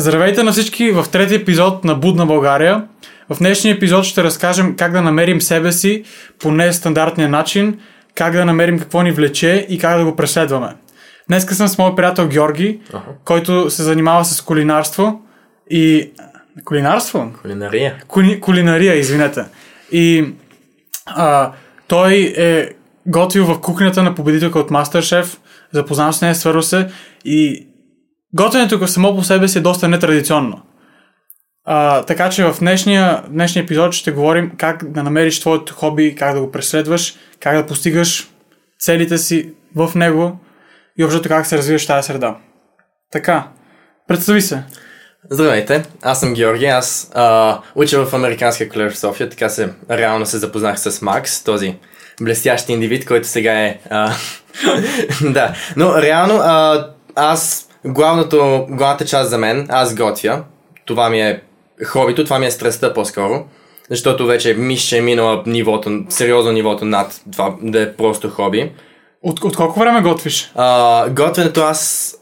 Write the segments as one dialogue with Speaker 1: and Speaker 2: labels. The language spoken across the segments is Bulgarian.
Speaker 1: Здравейте на всички в трети епизод на Будна България. В днешния епизод ще разкажем как да намерим себе си по нестандартния начин, как да намерим какво ни влече и как да го преследваме. Днеска съм с моят приятел Георги,
Speaker 2: Аха.
Speaker 1: който се занимава с кулинарство и... Кулинарство?
Speaker 2: Кулинария.
Speaker 1: Кули, кулинария, извинете. И а, той е готвил в кухнята на победителка от Мастершеф, запознал с нея, свързал се и готвенето само по себе си е доста нетрадиционно. А, така че в днешния, днешния епизод ще говорим как да намериш твоето хоби, как да го преследваш, как да постигаш целите си в него и общото как се развиваш в тази среда. Така, представи се.
Speaker 2: Здравейте, аз съм Георги, аз а, уча в Американския колеж в София, така се реално се запознах с Макс, този блестящ индивид, който сега е... А, да, но реално а, аз, главното, главната част за мен, аз готвя, това ми е хобито, това ми е страстта по-скоро, защото вече мисля, че е минала нивото, сериозно нивото над това да е просто хоби.
Speaker 1: От, от колко време готвиш?
Speaker 2: А, готвенето аз,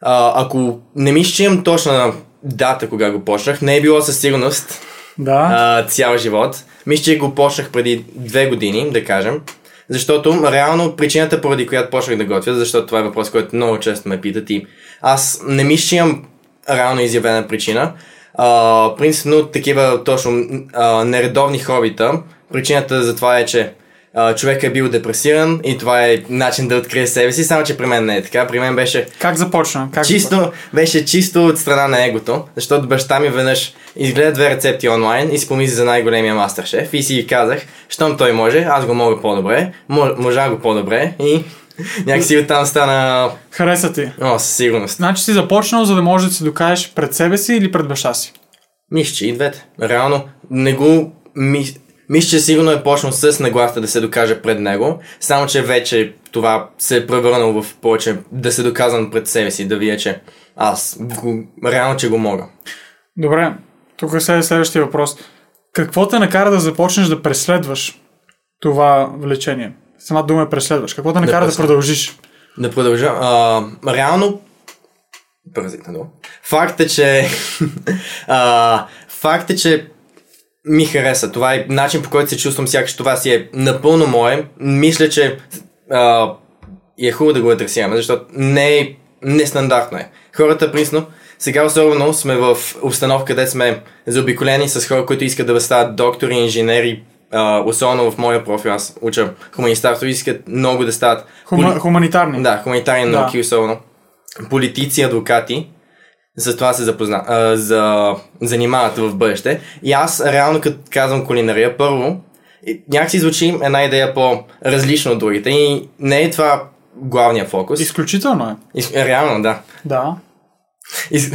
Speaker 2: а, ако не ми ще имам точна дата кога го почнах, не е било със сигурност
Speaker 1: Да.
Speaker 2: а, цял живот. Мисля, че го почнах преди две години, да кажем. Защото реално причината, поради която почнах да готвя, защото това е въпрос, който много често ме питат и аз не мисля, че имам реално изявена причина. А, принципно такива точно а, нередовни хобита. Причината за това е, че а, човек е бил депресиран и това е начин да открие себе си, само че при мен не е така. При мен беше
Speaker 1: Как започна? Как
Speaker 2: чисто, беше чисто от страна на егото, защото баща ми веднъж изгледа две рецепти онлайн и си помисли за най-големия мастер-шеф и си казах, щом той може, аз го мога по-добре, мо- можа го по-добре и някакси оттам стана...
Speaker 1: Хареса ти.
Speaker 2: О, със сигурност.
Speaker 1: Значи си започнал, за да можеш да се докажеш пред себе си или пред баща си.
Speaker 2: Мисля, че и двете. Реално, не го... Ми... Мисля, че сигурно е почнал с нагласта да се докаже пред него, само че вече това се е превърнало в повече да се доказвам пред себе си, да видя, че аз го... реално, че го мога.
Speaker 1: Добре, тук е след- следващия въпрос. Какво те накара да започнеш да преследваш това влечение? Сама дума е преследваш. Какво те накара да,
Speaker 2: преследвам.
Speaker 1: продължиш?
Speaker 2: Да продължа. А, реално, паразитна дума. Факт е, че... а, факт е, че ми хареса. Това е начин по който се чувствам, сякаш това си е напълно мое. Мисля, че а, е хубаво да го адресираме, защото не е нестандартно е. Хората, присно, сега особено сме в обстановка, където сме заобиколени с хора, които искат да стават доктори, инженери, особено в моя профил, аз уча хуманистарство, искат много да стават
Speaker 1: Хума, хуманитарни.
Speaker 2: да, хуманитарни
Speaker 1: Да.
Speaker 2: науки, особено. Политици, адвокати. За това се запозна, а, за, занимават в бъдеще. И аз реално като казвам кулинария, първо, някакси звучи една идея по-различна от другите. И не е това главния фокус.
Speaker 1: Изключително е.
Speaker 2: Из... Реално, да.
Speaker 1: Да.
Speaker 2: Из...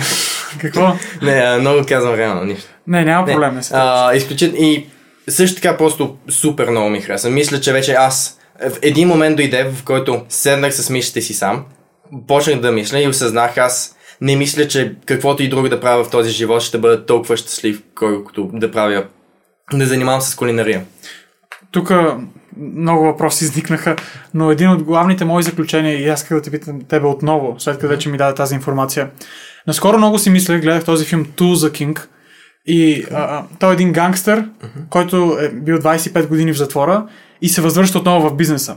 Speaker 1: Какво?
Speaker 2: не, много казвам реално, нищо.
Speaker 1: Не, няма проблем. Не,
Speaker 2: а, изключително. И също така просто супер много ми хареса. Мисля, че вече аз в един момент дойде, в който седнах с мишите си сам, почнах да мисля и осъзнах аз не мисля, че каквото и друго да правя в този живот ще бъда толкова щастлив, колкото да правя да занимавам с кулинария.
Speaker 1: Тук много въпроси изникнаха, но един от главните мои заключения, и аз исках да те питам тебе отново, след като вече ми даде тази информация. Наскоро много си мислех, гледах този филм Tool the King и а, той е един гангстър, който е бил 25 години в затвора и се възвръща отново в бизнеса.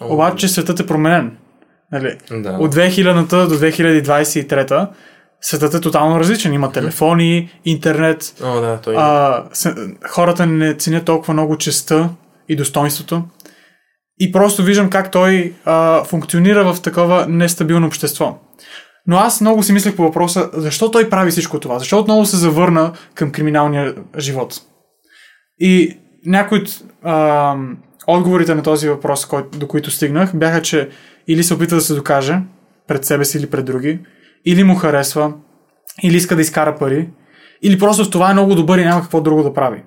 Speaker 1: Обаче светът е променен. Нали?
Speaker 2: Да.
Speaker 1: От 2000-та до 2023 светът е тотално различен. Има телефони, интернет,
Speaker 2: О, да, той.
Speaker 1: а, се, хората не ценят толкова много честа и достоинството. И просто виждам как той а, функционира в такова нестабилно общество. Но аз много си мислех по въпроса, защо той прави всичко това? Защо отново се завърна към криминалния живот? И някои от а, отговорите на този въпрос, кой, до които стигнах, бяха, че или се опита да се докаже пред себе си или пред други, или му харесва, или иска да изкара пари, или просто това е много добър и няма какво друго да прави.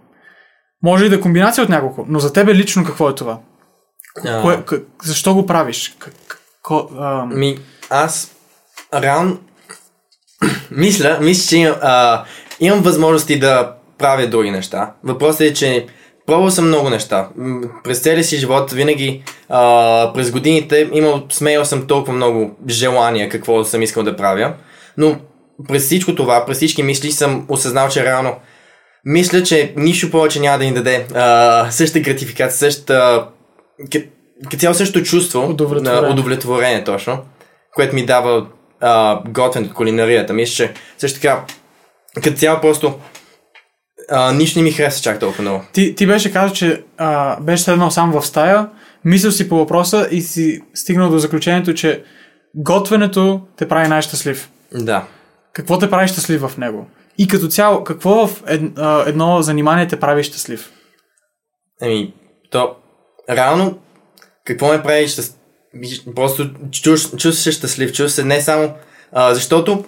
Speaker 1: Може и да е комбинация от няколко, но за тебе лично какво е това?
Speaker 2: А.
Speaker 1: Кое, к, защо го правиш? К, к, ко, а,
Speaker 2: Ми, аз реално мисля, мисля, че имам, а, имам възможности да правя други неща. Въпросът е, че пробвал съм много неща. През целия си живот винаги а, през годините имал, смеял съм толкова много желания какво съм искал да правя. Но през всичко това, през всички мисли съм осъзнал, че реално мисля, че нищо повече няма да ни даде а, същата гратификация, същата като цяло също чувство на удовлетворение точно, което ми дава а, готвенето, кулинарията. Мисля, че също така като цяло просто а, нищо не ми хареса чак толкова много.
Speaker 1: Ти, ти беше казал, че а, беше седнал сам в стая, мислил си по въпроса и си стигнал до заключението, че готвенето те прави най-щастлив.
Speaker 2: Да.
Speaker 1: Какво те прави щастлив в него? И като цяло, какво в ед, а, едно занимание те прави щастлив?
Speaker 2: Еми, то, реално, какво ме прави щастлив? Просто чувстваш, се щастлив, чувстваш се не само, а, защото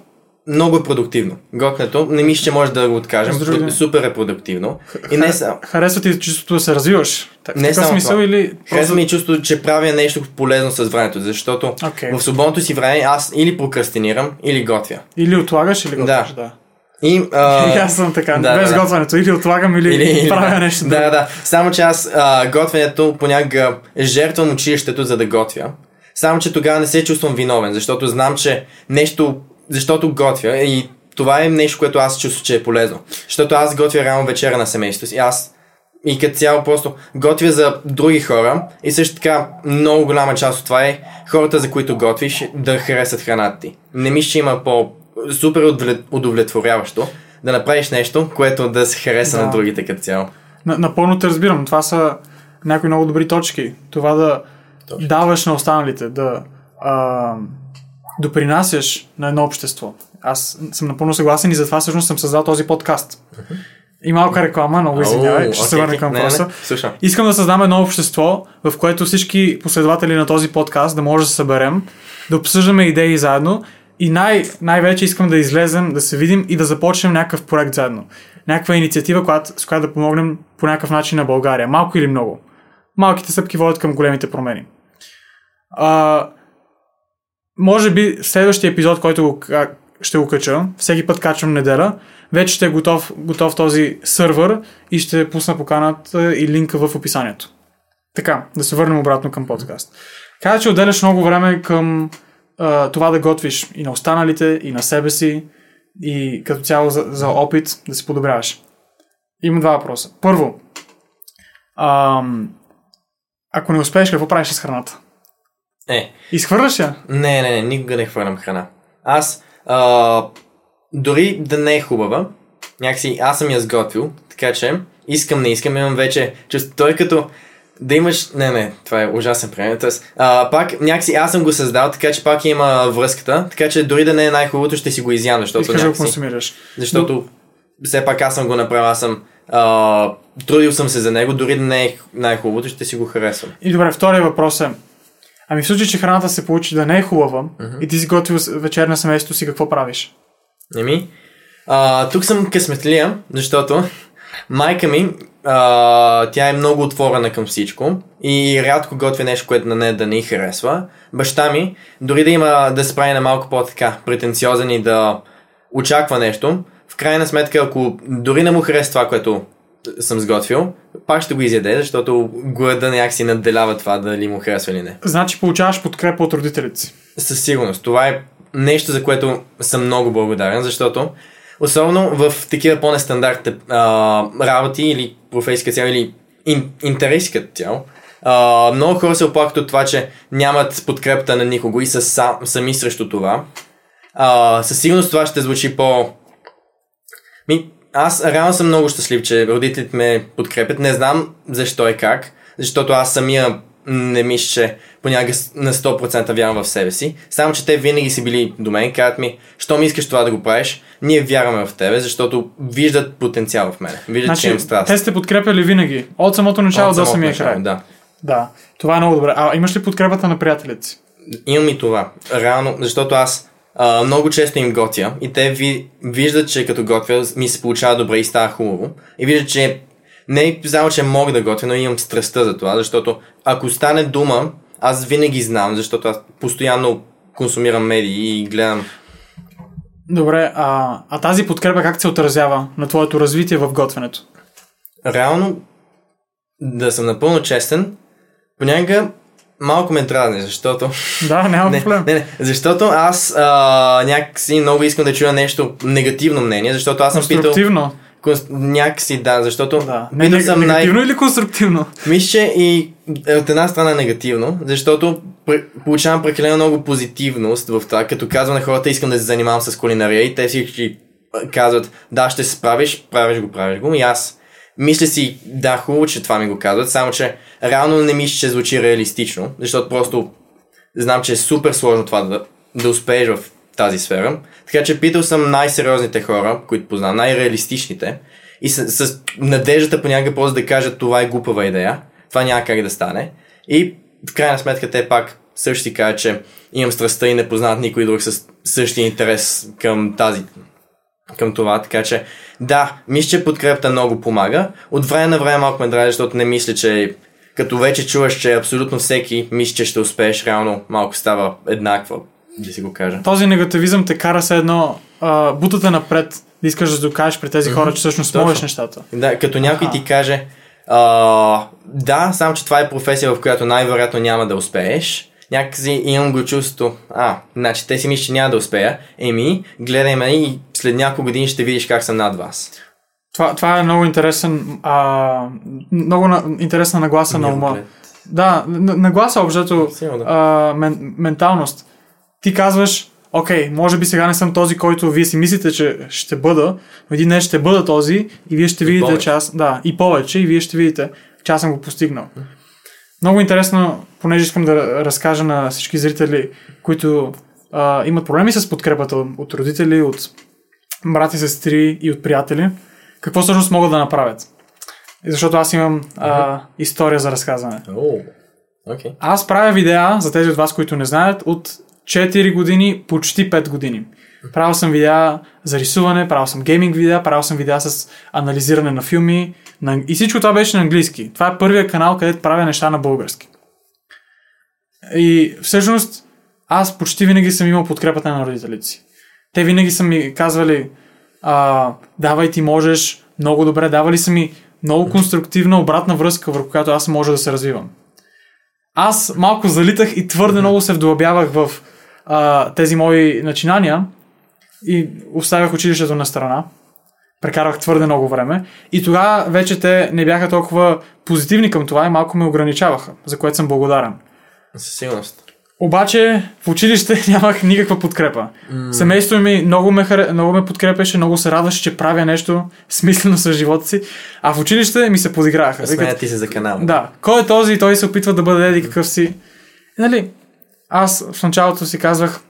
Speaker 2: много е продуктивно. Готвенето, не мисля, че може да го откажем.
Speaker 1: Други.
Speaker 2: Супер е продуктивно. И не само.
Speaker 1: Харесва ти чувството да се развиваш? Так,
Speaker 2: Не само
Speaker 1: смисъл
Speaker 2: това.
Speaker 1: или
Speaker 2: Харесва ми чувството, че правя нещо полезно с времето, защото
Speaker 1: Окей.
Speaker 2: в свободното си време аз или прокрастинирам, или готвя.
Speaker 1: Или отлагаш, или готвиш,
Speaker 2: Да.
Speaker 1: да.
Speaker 2: И, а,
Speaker 1: И аз съм така,
Speaker 2: да,
Speaker 1: без
Speaker 2: да, да.
Speaker 1: готвенето. Или отлагам, или,
Speaker 2: Или,
Speaker 1: правя
Speaker 2: да,
Speaker 1: нещо
Speaker 2: Да,
Speaker 1: друго.
Speaker 2: да. Само, че аз а, готвенето понякога жертвам училището, за да готвя. Само, че тогава не се чувствам виновен, защото знам, че нещо, защото готвя и това е нещо, което аз чувствам, че е полезно. Защото аз готвя реално вечера на семейството си. Аз и като цяло просто готвя за други хора и също така много голяма част от това е хората, за които готвиш, да харесат храната ти. Не мисля, че има по супер удовлет- удовлетворяващо да направиш нещо, което да се хареса
Speaker 1: Да.
Speaker 2: на другите като цяло.
Speaker 1: На- Напълно те разбирам. Това са някои много добри точки. Това да даваш на останалите, да а, допринасяш на едно общество. Аз съм напълно съгласен и затова всъщност съм създал този подкаст. И малка реклама, много извинявай, ще се върна към въпроса. Искам да създам едно общество, в което всички последователи на този подкаст да може да се съберем, да обсъждаме идеи заедно и най- най-вече искам да излезем, да се видим и да започнем някакъв проект заедно. Някаква инициатива, която, с която да помогнем по някакъв начин на България. Малко или много. Малките стъпки водят към големите промени. А, може би следващия епизод, който го, ще го кача, всеки път качвам неделя, вече ще е готов, готов този сървър и ще пусна поканата и линка в описанието. Така, да се върнем обратно към подкаст. Каза, че отделяш много време към а, това да готвиш и на останалите, и на себе си, и като цяло за, за опит да се подобряваш. Има два въпроса. Първо, ам, ако не успееш, какво правиш с храната?
Speaker 2: Е,
Speaker 1: Изхвърляш я?
Speaker 2: не, не, не, никога не хвърлям храна. Аз, а, дори да не е хубава, някакси аз съм я сготвил, така че искам, не искам, имам вече чувство. Той като да имаш... Не, не, това е ужасен пример. Тоест, а, пак някакси аз съм го създал, така че пак има връзката, така че дори да не е най-хубавото, ще си го изям, защото
Speaker 1: Искаш да го
Speaker 2: някакси...
Speaker 1: консумираш.
Speaker 2: Защото все пак аз съм го направил, аз съм а, трудил съм се за него, дори да не е най-хубавото, ще си го харесвам.
Speaker 1: И добре, втория въпрос е. Ами в случай, че храната се получи да не е хубава и ти си готвил вечер на семейството си, какво правиш?
Speaker 2: Не ми? А, тук съм късметлия, защото майка ми, а, тя е много отворена към всичко и рядко готви нещо, което на нея да не й харесва. Баща ми, дори да има да се прави на малко по-така претенциозен и да очаква нещо, в крайна сметка, ако дори не му харесва това, което съм сготвил, пак ще го изяде, защото глада някакси надделява това дали му харесва или не.
Speaker 1: Значи получаваш подкрепа от родителите си.
Speaker 2: Със сигурност. Това е нещо, за което съм много благодарен, защото особено в такива по-нестандартни работи или професия цяло, или ин, интереси като цяло, а, много хора се оплакват от това, че нямат подкрепата на никого и са сам, сами срещу това. А, със сигурност това ще звучи по... Ми, аз реално съм много щастлив, че родителите ме подкрепят. Не знам защо и как, защото аз самия не мисля, че понякога на 100% вярвам в себе си. Само, че те винаги са били до мен и казват ми, що ми искаш това да го правиш, ние вярваме в тебе, защото виждат потенциал в мен. Виждат, че
Speaker 1: Значи,
Speaker 2: имам страст.
Speaker 1: те сте подкрепяли винаги. От самото начало
Speaker 2: От
Speaker 1: до самия край.
Speaker 2: Да.
Speaker 1: Да. Това е много добре. А имаш ли подкрепата на приятелите си?
Speaker 2: Имам и това. Реално, защото аз а, много често им готвя и те ви, виждат, че като готвя ми се получава добре и става хубаво. И виждат, че не само, че мога да готвя, но имам страстта за това, защото ако стане дума, аз винаги знам, защото аз постоянно консумирам медии и гледам.
Speaker 1: Добре, а, а тази подкрепа как се отразява на твоето развитие в готвенето?
Speaker 2: Реално, да съм напълно честен, понякога малко ме дразни, защото...
Speaker 1: Да, няма
Speaker 2: Не,
Speaker 1: проблем.
Speaker 2: не, не, защото аз а, някакси много искам да чуя нещо негативно мнение, защото аз съм питал...
Speaker 1: Конструктивно.
Speaker 2: Конс... Някакси, да, защото
Speaker 1: Да. Не, не,
Speaker 2: съм най...
Speaker 1: негативно или конструктивно?
Speaker 2: Мисля, и е, от една страна негативно, защото получавам прекалено много позитивност в това, като казвам на хората, искам да се занимавам с кулинария и те всички казват, да, ще се справиш, правиш го, правиш го. И аз мисля си, да, хубаво, че това ми го казват, само че реално не мисля, че звучи реалистично, защото просто знам, че е супер сложно това да, да успееш в тази сфера. Така че питал съм най-сериозните хора, които познавам, най-реалистичните и с, с надеждата понякога просто да кажат това е глупава идея, това няма как да стане. И в крайна сметка те пак също си кажат, че имам страстта и не познават никой друг с същия интерес към тази към това, така че да, мисля, че подкрепата много помага. От време на време малко ме дразни, защото не мисля, че като вече чуваш, че абсолютно всеки мисли, че ще успееш, реално малко става еднаква, да си го кажа.
Speaker 1: Този негативизъм те кара се едно а, бутате напред, да искаш да докажеш пред тези хора, че всъщност можеш нещата.
Speaker 2: Да, като някой ти каже, а, да, само че това е професия, в която най-вероятно няма да успееш. Някакси имам го чувство, а, значи те си мислят, че няма да успея. Еми, гледай ме и след няколко години ще видиш как съм над вас.
Speaker 1: Това, това е много интересен, а, много на, интересна нагласа на ума. Да, нагласа
Speaker 2: Сигурно, да.
Speaker 1: а, мен, менталност. Ти казваш, окей, може би сега не съм този, който вие си мислите, че ще бъда, но един ден ще бъда този и вие ще видите,
Speaker 2: повече.
Speaker 1: че аз, да, и повече, и вие ще видите, че аз съм го постигнал. Много интересно, понеже искам да разкажа на всички зрители, които а, имат проблеми с подкрепата от родители, от брати, сестри и от приятели, какво всъщност могат да направят. И Защото аз имам а, история за разказване.
Speaker 2: О, окей.
Speaker 1: Аз правя видеа, за тези от вас, които не знаят, от 4 години, почти 5 години. Правил съм видеа за рисуване, правил съм гейминг видеа, правил съм видеа с анализиране на филми. На... И всичко това беше на английски. Това е първият канал, където правя неща на български. И всъщност аз почти винаги съм имал подкрепата на родителите си. Те винаги са ми казвали а, давай ти можеш, много добре, давали са ми много конструктивна обратна връзка, върху която аз може да се развивам. Аз малко залитах и твърде много се вдълбявах в а, тези мои начинания и оставях училището на страна. Прекарах твърде много време. И тогава вече те не бяха толкова позитивни към това и малко ме ограничаваха, за което съм благодарен.
Speaker 2: Със сигурност.
Speaker 1: Обаче в училище нямах никаква подкрепа. Mm. Семейството ми много ме, харе... много ме подкрепеше, много се радваше, че правя нещо смислено с живота си. А в училище ми се подиграха.
Speaker 2: Смеят ти се за канала.
Speaker 1: да, кой е този той се опитва да бъде еди какъв си. Нали, аз в началото си казвах,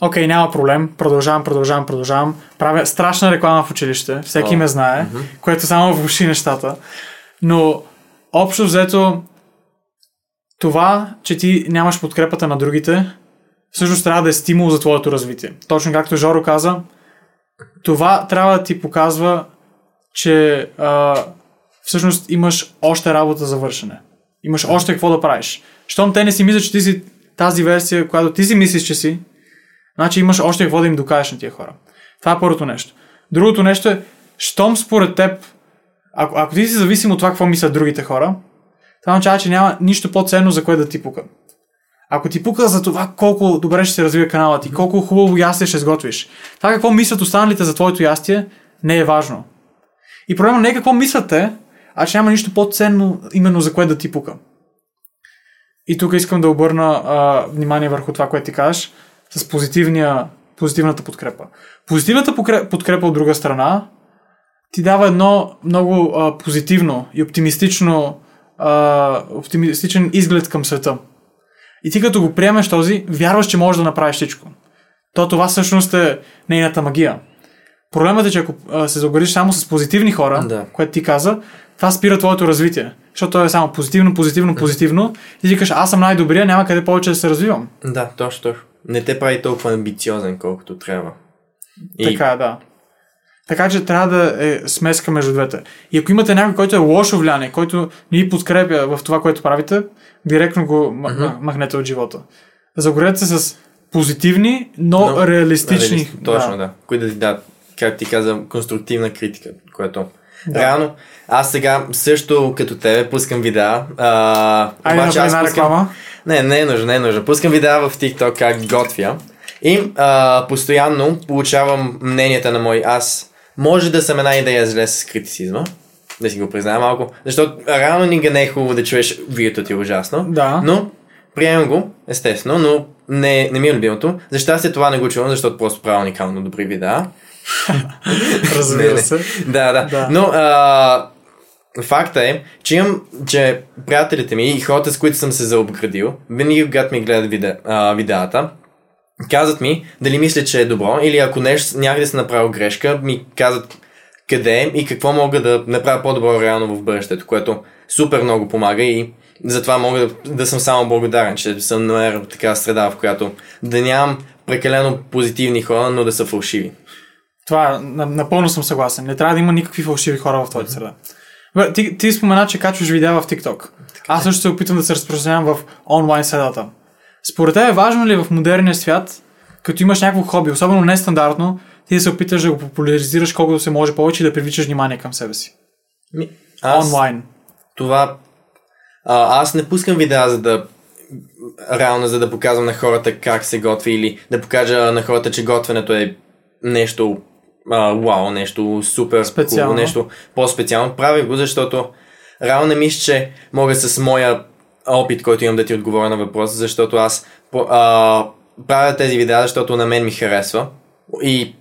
Speaker 1: окей, няма проблем, продължавам, продължавам, продължавам. Правя страшна реклама в училище, всеки
Speaker 2: О,
Speaker 1: ме знае, което само влуши нещата. Но общо взето, това, че ти нямаш подкрепата на другите, всъщност трябва да е стимул за твоето развитие. Точно както Жоро каза, това трябва да ти показва, че а, всъщност имаш още работа за вършене. Имаш още какво да правиш. Щом те не си мислят, че ти си тази версия, която ти си мислиш, че си, значи имаш още какво да им докажеш на тия хора. Това е първото нещо. Другото нещо е, щом според теб, ако, ако ти си зависим от това, какво мислят другите хора, това означава, че няма нищо по-ценно, за което да ти пука. Ако ти пука за това колко добре ще се развива канала ти, колко хубаво ястие ще сготвиш, това какво мислят останалите за твоето ястие, не е важно. И проблема не е какво мислят те, а че няма нищо по-ценно именно за което да ти пука. И тук искам да обърна а, внимание върху това, което ти кажеш, с позитивния, позитивната подкрепа. Позитивната подкрепа от друга страна ти дава едно много а, позитивно и оптимистично а, оптимистичен изглед към света. И ти като го приемеш този, вярваш, че можеш да направиш всичко. То това всъщност е нейната магия. Проблемът е, че ако а, се загориш само с позитивни хора,
Speaker 2: Да.
Speaker 1: което ти каза, това спира твоето развитие. Защото то е само позитивно, позитивно, позитивно. Ти кажеш, аз съм най-добрия, няма къде повече да се развивам.
Speaker 2: Да, точно, точно. Не те прави толкова амбициозен, колкото трябва. И...
Speaker 1: Така да. Така че трябва да е смеска между двете. И ако имате някой, който е лошо влияние, който не ви подкрепя в това, което правите, директно го
Speaker 2: Мгм.
Speaker 1: махнете от живота. Загорете се с позитивни, но,
Speaker 2: Но
Speaker 1: реалистични.
Speaker 2: Реалист- Точно, да. Които да ти дадат, как ти каза, конструктивна критика, което Да. Реално, аз сега също като тебе пускам видеа. А,
Speaker 1: Айде
Speaker 2: обаче аз пускам...
Speaker 1: реклама.
Speaker 2: Не, не е нужно, не е нужно. Пускам видеа в TikTok как готвя. И а, постоянно получавам мненията на мой аз. Може да съм една идея зле с критицизма, да си го призная малко, защото реално никога не е хубаво да чуеш видеото ти е ужасно.
Speaker 1: Да.
Speaker 2: Но приемам го, естествено, но не, не ми е любимото. За щастие това не го чувам, защото просто правя уникално добри видеа.
Speaker 1: Разбира се.
Speaker 2: Да, да.
Speaker 1: Да.
Speaker 2: Но а, факта е, че имам, че приятелите ми и хората, с които съм се заобградил, винаги когато ми гледат виде, а, видеата, казват ми дали мисля, че е добро или ако нещо някъде съм направил грешка, ми казват къде е и какво мога да направя по-добро реално в бъдещето, което супер много помага и затова мога да, да съм само благодарен, че съм намерил така среда, в която да нямам прекалено позитивни хора, но да са фалшиви.
Speaker 1: Това, на- напълно съм съгласен. Не трябва да има никакви фалшиви хора в твоята среда. Бе, ти, ти спомена, че качваш видеа в TikTok. Аз също се опитвам да се разпространявам в онлайн средата. Според теб е важно ли в модерния свят, като имаш някакво хоби, особено нестандартно, ти да се опиташ да го популяризираш колкото се може повече и да привличаш внимание към себе си?
Speaker 2: Ми, аз,
Speaker 1: Онлайн.
Speaker 2: това... А, аз не пускам видеа, за да реално, за да показвам на хората как се готви или да покажа на хората, че готвенето е нещо а, вау, нещо супер
Speaker 1: Специално.
Speaker 2: хубаво, нещо по-специално. Правя го, защото реално не мисля, че мога с моя опит, който имам да ти отговоря на въпроса, защото аз а, правя тези видеа, защото на мен ми харесва. И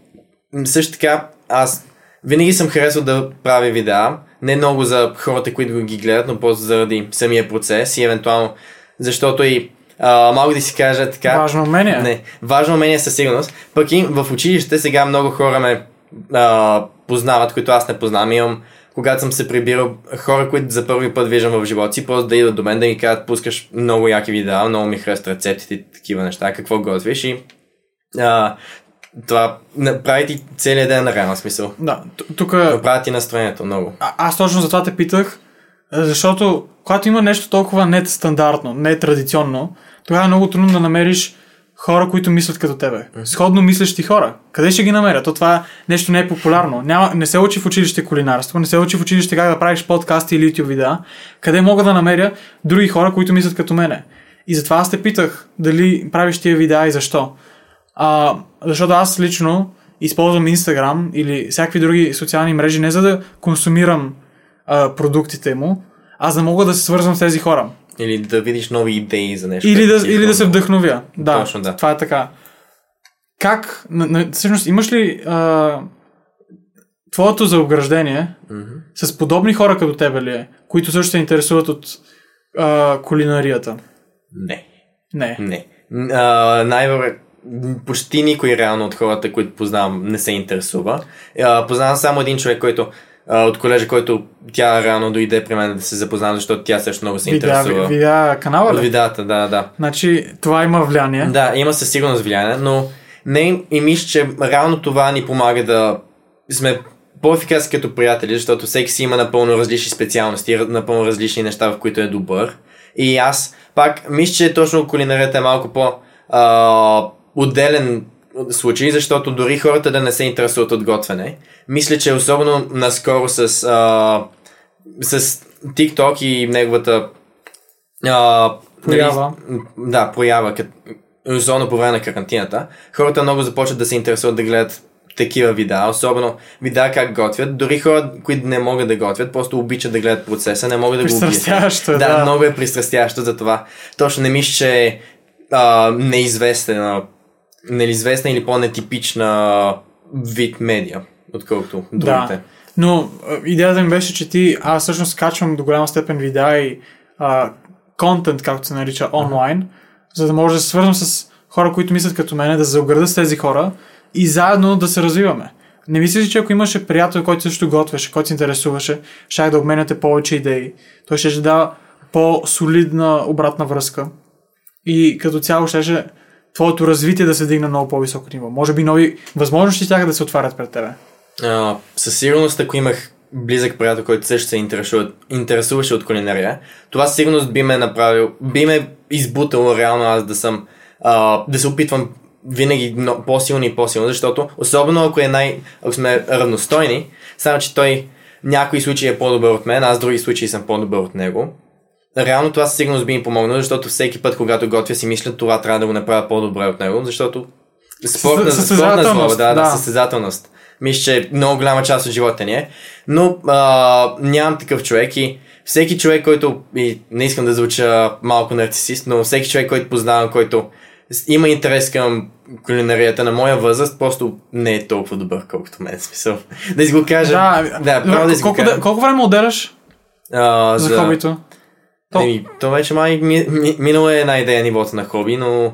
Speaker 2: също така, аз винаги съм харесал да правя видеа, не много за хората, които ги гледат, но просто заради самия процес и евентуално, защото и а, мога да си кажа така.
Speaker 1: Важно умение.
Speaker 2: Не, важно умение със сигурност. Пък и в училище сега много хора ме а, познават, които аз не познавам. Имам, когато съм се прибирал, хора, които за първи път виждам в живота си, просто да идват до мен да ми кажат, пускаш много яки видеа, много ми харесват рецептите и такива неща, какво готвиш и а, това направи ти целият ден на реален смисъл.
Speaker 1: Да, тук
Speaker 2: Направи ти настроението много.
Speaker 1: А- аз точно за това те питах, защото когато има нещо толкова не стандартно, не традиционно, тогава е много трудно да намериш хора, които мислят като тебе. Сходно мислещи хора. Къде ще ги намеря? То това нещо не е популярно. Няма, не се учи в училище кулинарство, не се учи в училище как да правиш подкасти или YouTube видеа. Къде мога да намеря други хора, които мислят като мене? И затова аз те питах дали правиш тия видеа и защо. А, защото аз лично използвам Instagram или всякакви други социални мрежи не за да консумирам а, продуктите му, а за да мога да се свързвам с тези хора.
Speaker 2: Или да видиш нови идеи за нещо.
Speaker 1: Или да,
Speaker 2: е
Speaker 1: или да се вдъхновя. Да,
Speaker 2: Точно, да.
Speaker 1: това е така. Как, на, на, всъщност, имаш ли а, твоето заограждение
Speaker 2: Мгм.
Speaker 1: с подобни хора като тебе ли е, които също се интересуват от а, кулинарията?
Speaker 2: Не.
Speaker 1: Не.
Speaker 2: Не. А, най-вероятно почти никой реално от хората, които познавам, не се интересува. А, познавам само един човек, който а, от колежа, който тя реално дойде при мен да се запознавам, защото тя също много се
Speaker 1: Видеа,
Speaker 2: интересува.
Speaker 1: видеа канала
Speaker 2: От
Speaker 1: ли?
Speaker 2: видеята, да, да.
Speaker 1: Значи, това има влияние.
Speaker 2: Да, има със сигурност влияние, но не и мисля, че реално това ни помага да сме по-ефикасни като приятели, защото всеки си има напълно различни специалности, напълно различни неща, в които е добър. И аз пак мисля, че точно кулинарията е малко по а, отделен случай, защото дори хората да не се интересуват от готвене. Мисля, че особено наскоро с, а, с TikTok и неговата а,
Speaker 1: Проява.
Speaker 2: Нали, да, проява, кът, особено по време на карантината, хората много започват да се интересуват да гледат такива видеа, особено видеа как готвят. Дори хора, които не могат да готвят, просто обичат да гледат процеса, не могат да го обяснят.
Speaker 1: Е,
Speaker 2: Да,
Speaker 1: да.
Speaker 2: много е пристрастящо за това. Точно не мисля, че е а, неизвестна, неизвестна или по-нетипична вид медия, отколкото другите.
Speaker 1: Да. Но идеята ми беше, че ти, аз всъщност качвам до голяма степен видеа и а, контент, както се нарича, онлайн, за да може да се свързвам с хора, които мислят като мене, да се заограда с тези хора и заедно да се развиваме. Не мислиш, ли, че ако имаше приятел, който също готвеше, който се интересуваше, щях да обменяте повече идеи. Той ще ще дава по-солидна обратна връзка. И като цяло ще твоето развитие да се дигне много по-високо ниво. Може би нови възможности тяха да се отварят пред тебе.
Speaker 2: А, със сигурност, ако имах близък приятел, който също се интересува, интересуваше от кулинария, това със сигурност би ме направил, би ме избутало реално аз да съм, а, да се опитвам винаги но, по-силно и по-силно, защото особено ако е най, ако сме равностойни, само че той някои случаи е по-добър от мен, аз други случаи съм по-добър от него. Реално това със сигурност би ми помогнало, защото всеки път, когато готвя си мисля, това трябва да го направя по-добре от него, защото спортна, спортна злоба, да, да,
Speaker 1: да.
Speaker 2: състезателност. Мисля, че много голяма част от живота ни е. Но а, нямам такъв човек и всеки човек, който, и не искам да звуча малко нарцисист, но всеки човек, който познавам, който има интерес към кулинарията на моя възраст, просто не е толкова добър, колкото мен. Смисъл. Да си го кажа.
Speaker 1: Да,
Speaker 2: да да го
Speaker 1: колко, да, колко време отделяш
Speaker 2: А,
Speaker 1: за, хобито? То-
Speaker 2: Еми, то вече май ми, ми, минало е една идея нивото на хоби, но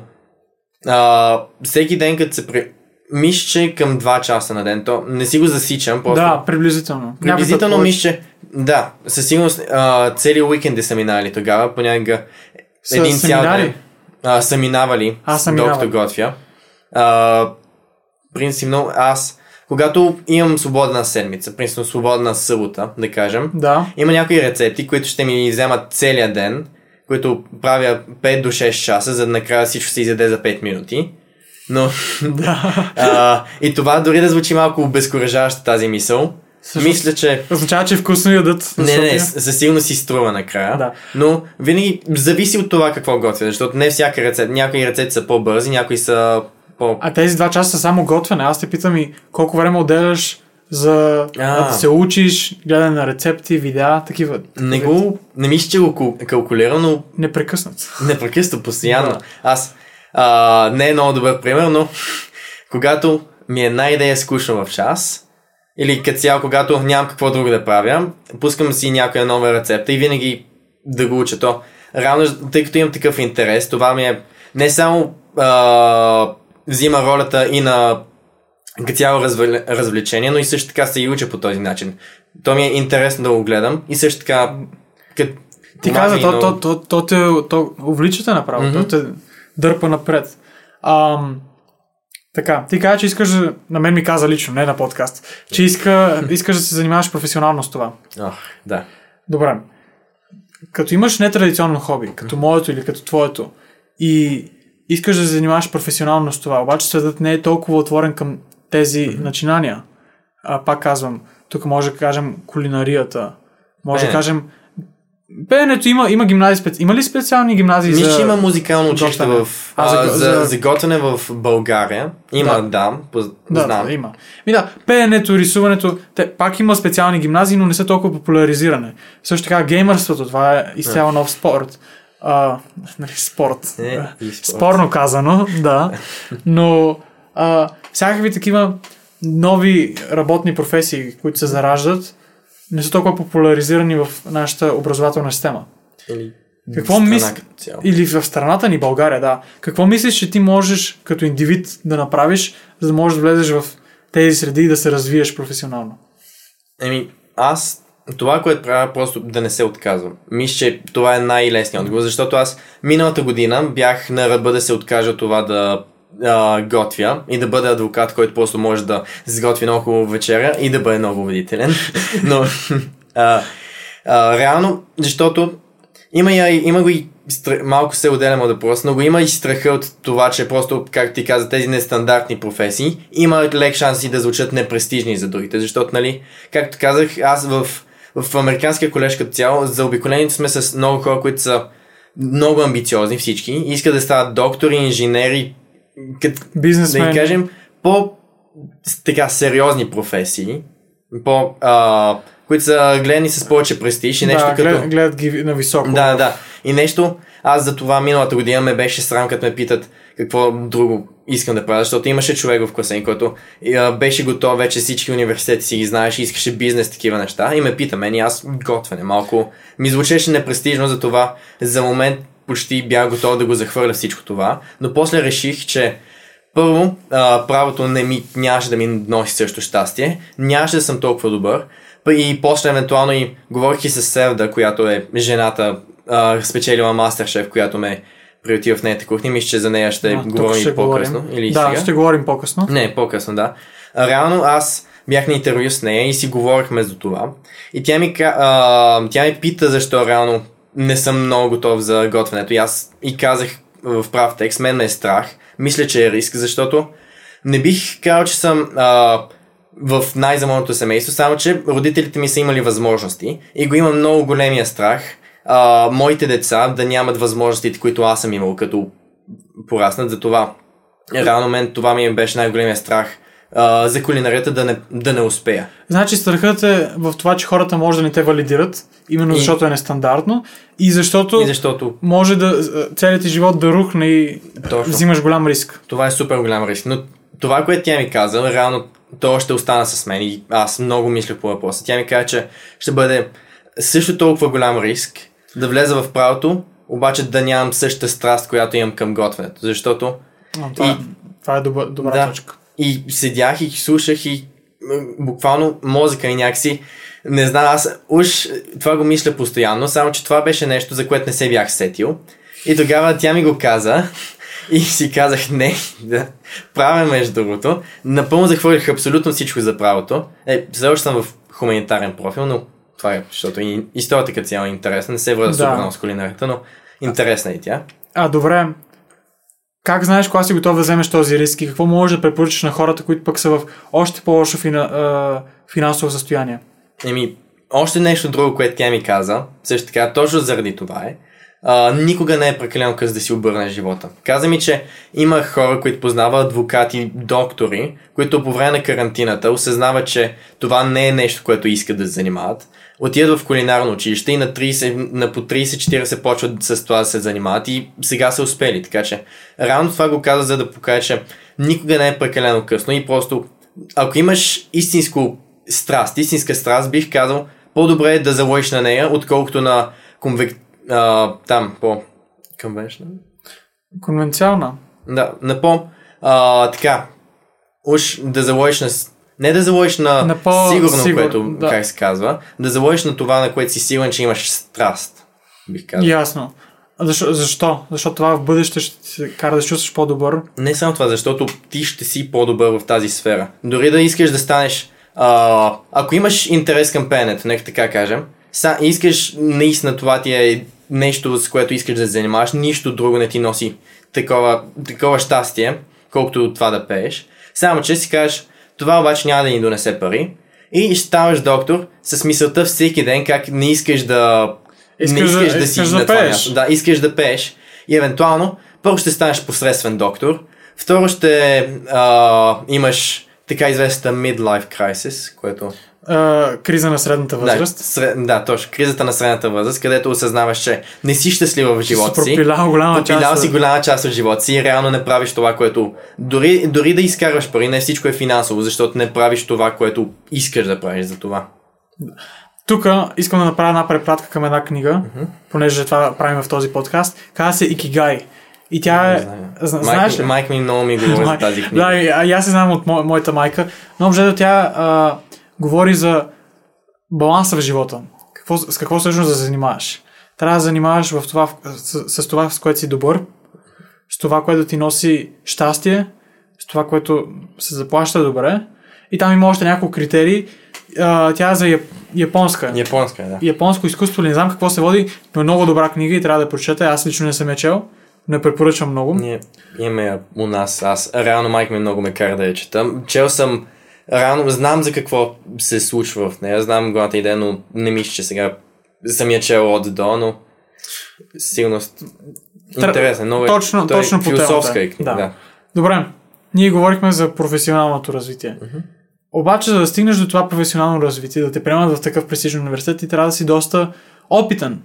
Speaker 2: а, всеки ден като се при... Мисля, че към 2 часа на ден, то не си го засичам, просто
Speaker 1: Да, приблизително.
Speaker 2: приблизително мисля, че да, със сигурност а, цели уикенди са минали тогава, понякога
Speaker 1: Са
Speaker 2: един цял
Speaker 1: семинари?
Speaker 2: ден а, са минавали,
Speaker 1: са
Speaker 2: докато готвя. А, принципно аз, когато имам свободна седмица, принципно свободна събота, да кажем,
Speaker 1: Да.
Speaker 2: има някои рецепти, които ще ми вземат целия ден, които правя 5 до 6 часа, за да накрая всичко се изяде за 5 минути. Но,
Speaker 1: Да.
Speaker 2: а, и това дори да звучи малко обезкуражаващо тази мисъл,
Speaker 1: Всъщност,
Speaker 2: мисля, че
Speaker 1: Означава, че вкусно ядат.
Speaker 2: не, не, с- със сигурност си струва накрая.
Speaker 1: Да.
Speaker 2: Но винаги зависи от това какво готвя, защото не всяка рецепт, някои рецепти са по-бързи, някои са по...
Speaker 1: А тези два часа са само готвене. Аз те питам и колко време отделяш за
Speaker 2: А.
Speaker 1: да се учиш, гледане на рецепти, видеа, такива.
Speaker 2: Не го, не мисля, че го ку- калкулирам, но
Speaker 1: Непрекъснат.
Speaker 2: непрекъснато, постоянно.
Speaker 1: Да.
Speaker 2: Аз а, не е много добър пример, но когато ми е една идея скучно в час, или като цяло, когато нямам какво друго да правя, пускам си някоя нова рецепта и винаги да го уча. То, реално, тъй като имам такъв интерес, това ми е не само а, взима ролята и на цяло развле- развлечение, но и също така се и уча по този начин. То ми е интересно да го гледам и също така като
Speaker 1: Ти каза,
Speaker 2: и
Speaker 1: то, то, то, те то увличате направо,
Speaker 2: Мгм.
Speaker 1: то те дърпа напред. Ам, така, ти каза, че искаш, на мен ми каза лично, не на подкаст, че иска, искаш да се занимаваш професионално с това.
Speaker 2: Ох, да.
Speaker 1: Добре. Като имаш нетрадиционно хоби, като моето или като твоето, и искаш да се занимаваш професионално с това, обаче светът не е толкова отворен към тези mm-hmm. начинания. А, пак казвам, тук може да кажем кулинарията, може да
Speaker 2: Пеене.
Speaker 1: кажем Пеенето има, има гимназии, специ... има ли специални гимназии
Speaker 2: Мисля,
Speaker 1: за...
Speaker 2: че има музикално училище в...
Speaker 1: А, за-
Speaker 2: за, за,
Speaker 1: за-
Speaker 2: готвене в България. Има,
Speaker 1: Да.
Speaker 2: да, да поз...
Speaker 1: Да,
Speaker 2: знам.
Speaker 1: да, има. Ми да, пеенето, рисуването, те пак има специални гимназии, но не са толкова популяризиране. Също така, геймърството, това е изцяло нов спорт. А, нали, спорт.
Speaker 2: Е, и спорт.
Speaker 1: Спорно казано, да. Но а, всякакви такива нови работни професии, които се зараждат, не са толкова популяризирани в нашата образователна система.
Speaker 2: Или
Speaker 1: Какво
Speaker 2: страна
Speaker 1: мис-
Speaker 2: като цяло.
Speaker 1: Или в страната ни, България, да. Какво мислиш, че ти можеш като индивид да направиш, за да можеш да влезеш в тези среди и да се развиеш професионално?
Speaker 2: Еми, аз това, което правя, просто да не се отказвам. Мисля, че това е най-лесният отговор, защото аз миналата година бях на ръба да се откажа от това да а, готвя и да бъда адвокат, който просто може да сготви много хубава вечеря и да бъде много убедителен. Но а, а, реално, защото има, я, има го и малко се отделям от въпрос, но го има и страха от това, че просто, как ти каза, тези нестандартни професии има лек шанс да звучат непрестижни за другите, защото, нали, както казах, аз в, в американския колеж като цяло, за обиколените сме с много хора, които са много амбициозни всички, искат да стават доктори, инженери, кът, да ги кажем, по така сериозни професии, по, а, които са гледани с повече престиж и нещо
Speaker 1: да,
Speaker 2: като...
Speaker 1: глед, гледат ги на високо.
Speaker 2: Да, да. И нещо, аз за това миналата година ме беше срам, като ме питат какво друго искам да правя, защото имаше човек в класа, който а, беше готов вече всички университети си ги знаеш, искаше бизнес, такива неща. И ме пита мен и аз готвене. Малко ми звучеше непрестижно за това. За момент почти бях готов да го захвърля всичко това, но после реших, че първо, а, правото не ми, нямаше да ми носи също щастие, нямаше да съм толкова добър. И после, евентуално, и говорих и с Севда, която е жената, а, спечелила мастер-шеф, която ме приоти в нейната кухня. Мисля, че за нея ще
Speaker 1: А,
Speaker 2: говорим
Speaker 1: ще
Speaker 2: по-късно.
Speaker 1: говорим.
Speaker 2: Или
Speaker 1: да,
Speaker 2: сега?
Speaker 1: ще говорим по-късно.
Speaker 2: Не, по-късно, да. А, реално аз бях на интервю с нея и си говорихме за това. И тя ми, а, тя ми пита защо реално не съм много готов за готвенето. И аз и казах в прав текст, мен ме е страх. Мисля, че е риск, защото не бих казал, че съм а, в най-замълното семейство, само че родителите ми са имали възможности и го има много големия страх а, моите деца да нямат възможностите, които аз съм имал като пораснат. За това реално мен това ми беше най-големия страх а, за кулинарията да не, да не успея.
Speaker 1: Значи страхът е в това, че хората може да не те валидират, именно
Speaker 2: И-
Speaker 1: защото е нестандартно и защото,
Speaker 2: И защото
Speaker 1: може да целият ти живот да рухне и
Speaker 2: Точно.
Speaker 1: взимаш голям риск.
Speaker 2: това е супер голям риск. Но това, което тя ми каза, реално то ще остана с мен и аз много мислях по въпроса. Тя ми каза, че ще бъде също толкова голям риск да влеза в правото, обаче да нямам същата страст, която имам към готвенето. Защото
Speaker 1: А, това,
Speaker 2: И-
Speaker 1: е, това е добър, добра
Speaker 2: Да.
Speaker 1: точка.
Speaker 2: И седях и слушах и буквално мозъка и някакси не знам, аз уж това го мисля постоянно, само че това беше нещо, за което не се бях сетил. И тогава тя ми го каза и си казах не, да правя между другото. Напълно захвърлих абсолютно всичко за правото. Е, все още съм в хуманитарен профил, но това е, защото и историята като цяло е интересна. Не се връзва
Speaker 1: Да.
Speaker 2: много с кулинарията, но интересна е и тя.
Speaker 1: А, добре. Как знаеш кога си готов да вземеш този риск и какво можеш да препоръчаш на хората, които пък са в още по-лошо фина, а, финансово състояние?
Speaker 2: Еми, още нещо друго, което тя ми каза, също така, точно заради това е, а, никога не е прекалено къс да си обърнеш живота. Каза ми, че има хора, които познава адвокати, доктори, които по време на карантината осъзнават, че това не е нещо, което искат да се занимават. Отидат в кулинарно училище и на, 30, на по 30-40 почват с това да се занимават и сега са успели. Така че, реално това го каза, за да покаже, че никога не е прекалено късно и просто, ако имаш истинско страст, истинска страст, бих казал, по-добре е да заложиш на нея, отколкото на конвек... а, там, по... Conventional?
Speaker 1: Конвенциална.
Speaker 2: Да, на по... А, така, уж да заложиш на... Не да заложиш на,
Speaker 1: На по-
Speaker 2: сигурно,
Speaker 1: сигур-
Speaker 2: което,
Speaker 1: да.
Speaker 2: как се казва, да заложиш на това, на което си сигурен, че имаш страст, бих казал.
Speaker 1: Ясно. Защо? Защо? Защото това в бъдеще ще те кара да се чувстваш по-добър.
Speaker 2: Не само това, защото ти ще си по-добър в тази сфера. Дори да искаш да станеш... А, ако имаш интерес към пеенето, нека така кажем, са, искаш наистина това ти е нещо, с което искаш да се занимаваш, нищо друго не ти носи такова, такова щастие, колкото това да пееш. Само, че си кажеш, това обаче няма да ни донесе пари и ще ставаш доктор с мисълта всеки ден как не искаш да...
Speaker 1: Искаш
Speaker 2: не
Speaker 1: да-
Speaker 2: искаш да, си
Speaker 1: искаш да
Speaker 2: това
Speaker 1: пееш.
Speaker 2: Да, искаш да пееш. И евентуално, първо ще станеш посредствен доктор, второ ще а, имаш така известната midlife crisis, което...
Speaker 1: А, криза на средната
Speaker 2: Да,
Speaker 1: възраст.
Speaker 2: сред, да, точно. Кризата на средната възраст, където осъзнаваш, че не си щастлива в живота си.
Speaker 1: пропилял голяма част
Speaker 2: Пропилял
Speaker 1: от-
Speaker 2: си голяма част от живота си и реално не правиш това, което... Дори, дори да изкарваш пари, не всичко е финансово, защото не правиш това, което искаш да правиш за това.
Speaker 1: Тук искам да направя една препратка към една книга, понеже това правим в този подкаст. Казва се Икигай. И тя е... зна- Знаеш ли?
Speaker 2: майк ми много ми говори за тази книга.
Speaker 1: Да, и, а, и аз се знам от мо, моята майка. Но общо тя а, говори за баланса в живота. Какво, с какво всъщност да занимаваш. Трябва да занимаваш в това, с, с това, с което си добър, с това, което ти носи щастие, с това, което се заплаща добре. И там има още няколко критерии. А, тя е за яп, японска.
Speaker 2: Японска, е, да.
Speaker 1: Японско изкуство, не знам какво се води, но е много добра книга и трябва да прочета. Аз лично не съм я чел. Не препоръчвам много.
Speaker 2: Ние имаме у нас. Аз реално майка ми много ме кара да я чета. Чел съм Рано знам за какво се случва в нея, знам главната идея, но не мисля, че сега съм я чел от до, но сигурно интересен, много е,
Speaker 1: Точно-
Speaker 2: той е
Speaker 1: точно по
Speaker 2: философска е книга.
Speaker 1: Да.
Speaker 2: Да.
Speaker 1: Добре, ние говорихме за професионалното развитие. Обаче, за да стигнеш до това професионално развитие, да те приемат в такъв престижен университет, ти трябва да си доста опитен.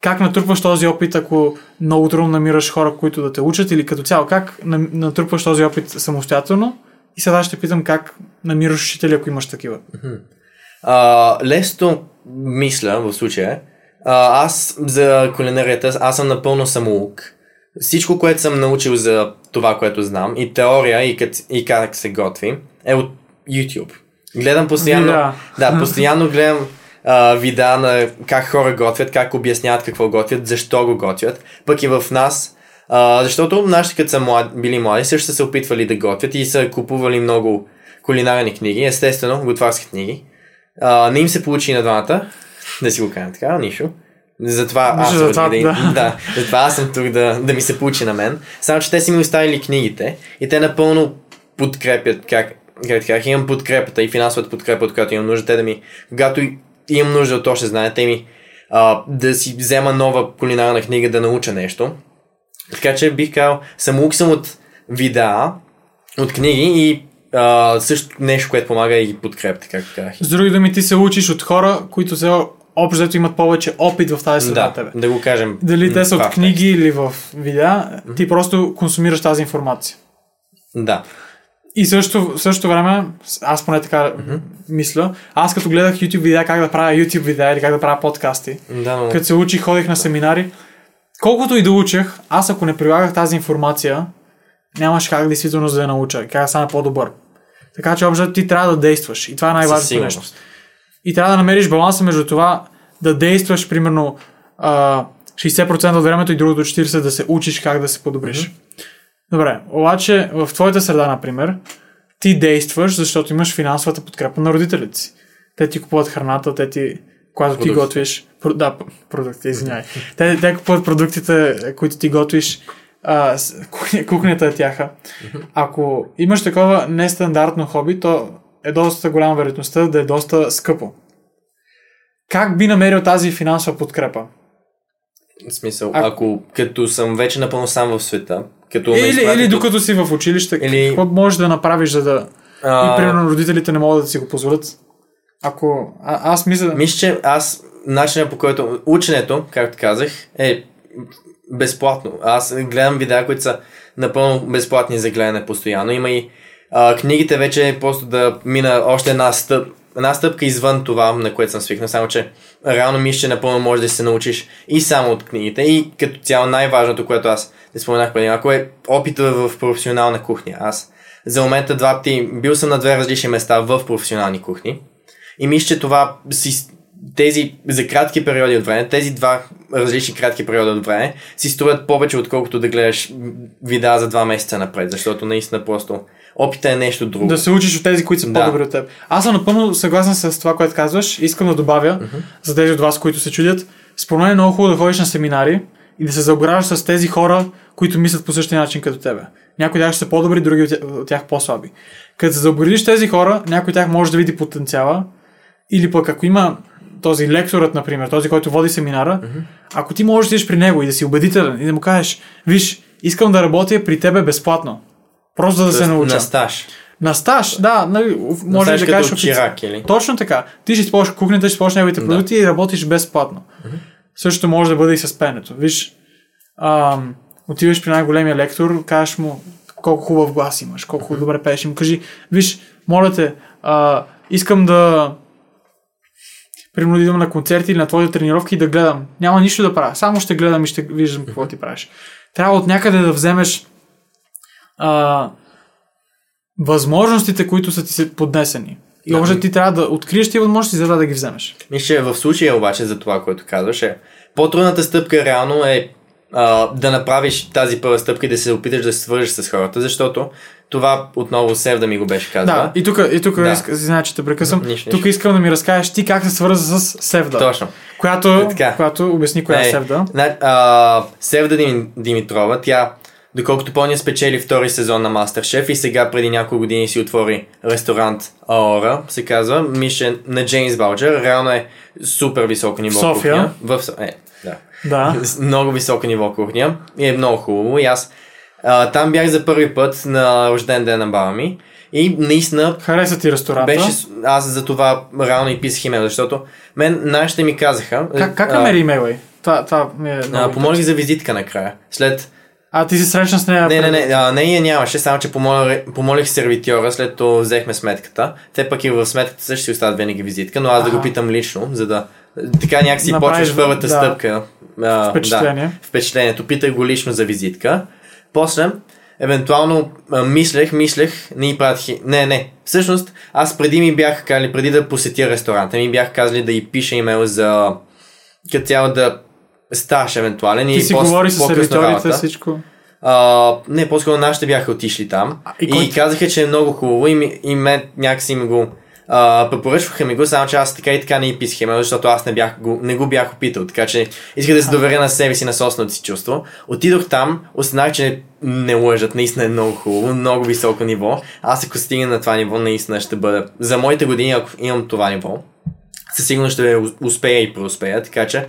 Speaker 1: Как натрупваш този опит, ако много трудно намираш хора, които да те учат или като цяло, как на- натрупваш този опит самостоятелно? И сега ще питам как намираш учители, ако имаш такива.
Speaker 2: А, лесно мисля в случая. А, аз за кулинарията, аз съм напълно самоук. Всичко, което съм научил за това, което знам, и теория, и, кът, и как се готви, е от YouTube. Гледам постоянно.
Speaker 1: Видеа.
Speaker 2: Да, постоянно гледам а, вида на как хора готвят, как обясняват какво готвят, защо го готвят. Пък и в нас, а, защото нашите като са млад, били млади, също са се опитвали да готвят и са купували много кулинарни книги, естествено, готварски книги. А, не им се получи на двамата, да си го кажем така, нищо. Затова аз,
Speaker 1: Нищо, затова,
Speaker 2: да,
Speaker 1: да.
Speaker 2: да, затова аз съм тук да, да ми се получи на мен. Само, че те си ми оставили книгите и те напълно подкрепят как как казах, имам подкрепата и финансовата подкрепа, от която имам нужда, те да ми, когато имам нужда от още знания, те ми а, да си взема нова кулинарна книга, да науча нещо. Така че бих казал, самоук съм от видеа, от книги и а, също нещо, което помага и подкрепата, както казах.
Speaker 1: С други думи, ти се учиш от хора, които се общо взето имат повече опит в тази среда
Speaker 2: Да,
Speaker 1: тебе.
Speaker 2: да го кажем.
Speaker 1: Дали те са от книги или в видеа, ти просто консумираш тази информация.
Speaker 2: Да.
Speaker 1: И също, в същото време, аз поне така мисля, аз като гледах YouTube видеа как да правя YouTube видеа или как да правя подкасти,
Speaker 2: Да, но...
Speaker 1: като се учих, ходих на семинари, колкото и да учех, аз ако не прилагах тази информация, нямаше как действително да я науча как да стана по-добър. Така че общо ти трябва да действаш. И това е най-важното нещо. И трябва да намериш баланса между това да действаш примерно а, 60% от времето и другото 40% да се учиш как да се подобриш. Добре, обаче в твоята среда, например, ти действаш, защото имаш финансовата подкрепа на родителите си. Те ти купуват храната, те ти, когато ти готвиш, про, да, продукти, извиняй. те, те купуват продуктите, които ти готвиш, а, кухнята е тяха. Ако имаш такова нестандартно хоби, то е доста голяма вероятността да е доста скъпо. Как би намерил тази финансова подкрепа?
Speaker 2: В смисъл,
Speaker 1: А-
Speaker 2: ако като съм вече напълно сам в света, като
Speaker 1: Или,
Speaker 2: изпратят
Speaker 1: или докато си в училище,
Speaker 2: Или-
Speaker 1: какво можеш да направиш, за да...
Speaker 2: А,
Speaker 1: И примерно родителите не могат да си го позволят. Ако... А, аз мисля...
Speaker 2: Мисля, че аз, начинът по който ученето, както казах, е безплатно. Аз гледам видеа, които са напълно безплатни за гледане постоянно. Има и а, книгите вече просто да мина още една, стъп, една стъпка извън това, на което съм свикнал. Само, че реално мисля, че напълно можеш да се научиш и само от книгите. И като цяло най-важното, което аз не споменах преди малко е опита в професионална кухня. Аз за момента два пъти бил съм на две различни места в професионални кухни. И мисля, че това си, тези за кратки периоди от време, тези два различни кратки периода от време си струват повече, отколкото да гледаш видеа за два месеца напред, защото наистина просто опита е нещо друго.
Speaker 1: Да се учиш от тези, които са
Speaker 2: Да.
Speaker 1: по-добри от теб. Аз съм напълно съгласен с това, което казваш. Искам да добавя за тези от вас, които се чудят. Според мен е много хубаво да ходиш на семинари и да се заобграждаш с тези хора, които мислят по същия начин като тебе. Някои от тях ще са по-добри, други от тях, от тях по-слаби. Като се заобградиш тези хора, някой от тях може да види потенциала или пък ако има този лекторът, например, този, който води семинара, ако ти можеш да идеш при него и да си убедителен и да му кажеш, виж, искам да работя при тебе безплатно. Просто за да се науча.
Speaker 2: На стаж.
Speaker 1: На стаж, да, нали, може да кажеш офици-
Speaker 2: чирак, или?
Speaker 1: Точно така. Ти ще използваш кухнята, ще използваш неговите продукти и работиш безплатно. Същото може да бъде и с пенето. Виж, ам, отиваш при най-големия лектор, кажеш му колко хубав глас имаш, колко добре пееш и му кажи, виж, моля те, а, искам да примерно да идвам на концерти или на твоите тренировки и да гледам. Няма нищо да правя, само ще гледам и ще виждам какво ти правиш. Трябва от някъде да вземеш а, възможностите, които са ти се поднесени. И
Speaker 2: Да.
Speaker 1: може ти трябва да откриеш тези възможности, за да, да ги вземеш.
Speaker 2: Мисля, в случая обаче за това, което казваш е по-трудната стъпка реално е а, да направиш тази първа стъпка и да се опиташ да се свържеш с хората, защото това отново Сев да ми го беше казал.
Speaker 1: Да, и тук, и тук
Speaker 2: Да.
Speaker 1: иска, знае, че те прекъсвам. Тук искам да ми разкажеш ти как се свърза с Севда.
Speaker 2: Точно.
Speaker 1: Която,
Speaker 2: Така.
Speaker 1: която обясни коя е,
Speaker 2: Е,
Speaker 1: Севда.
Speaker 2: на- а, Севда Дим- Димитрова, тя, доколкото помня, спечели втори сезон на Мастершеф и сега преди няколко години си отвори ресторант Аора, се казва, мише на Джеймс Балджер. Реално е супер високо ниво
Speaker 1: София.
Speaker 2: кухня. В Со- е, да.
Speaker 1: Да.
Speaker 2: С много високо ниво кухня и е много хубаво. И аз а, там бях за първи път на рожден ден на баба ми и наистина
Speaker 1: Хареса ти ресторанта.
Speaker 2: беше, аз за това реално и писах имейл, защото мен нашите ми казаха...
Speaker 1: Как, как
Speaker 2: а,
Speaker 1: намери имейла й? Това ми е
Speaker 2: а, помолих за визитка накрая. След...
Speaker 1: А ти се срещна с нея?
Speaker 2: Не, не, не, а, не я нямаше, само че помолих, помолих сервитьора, след това взехме сметката. Те пък и в сметката също си оставят винаги визитка, но аз да
Speaker 1: Аха.
Speaker 2: го питам лично, за да... Така някакси
Speaker 1: Направиш,
Speaker 2: почваш първата
Speaker 1: да.
Speaker 2: стъпка. А,
Speaker 1: Впечатление.
Speaker 2: Да, впечатлението. Питах го лично за визитка. После, евентуално а, мислех, мислех, не и пратих. Не, не. Всъщност, аз преди ми бях казали, преди да посетя ресторанта, ми бях казали да й пиша имейл за като цяло да стаж евентуален
Speaker 1: Ти
Speaker 2: и
Speaker 1: си
Speaker 2: по-
Speaker 1: говори с
Speaker 2: работа.
Speaker 1: всичко.
Speaker 2: А, не, по-скоро нашите бяха отишли там.
Speaker 1: и
Speaker 2: и,
Speaker 1: кой-
Speaker 2: казаха, че е много хубаво и, ми, и мен някакси ми го а, препоръчваха ми го, само че аз така и така не и писах имейл, защото аз не, бях го, не го бях опитал, така че исках да се доверя на себе си, на собственото си чувство. Отидох там, осъзнах, че не лъжат, наистина е много хубаво, много високо ниво. Аз ако стигна на това ниво, наистина ще бъда, за моите години, ако имам това ниво, със сигурност ще успея и преуспея, така че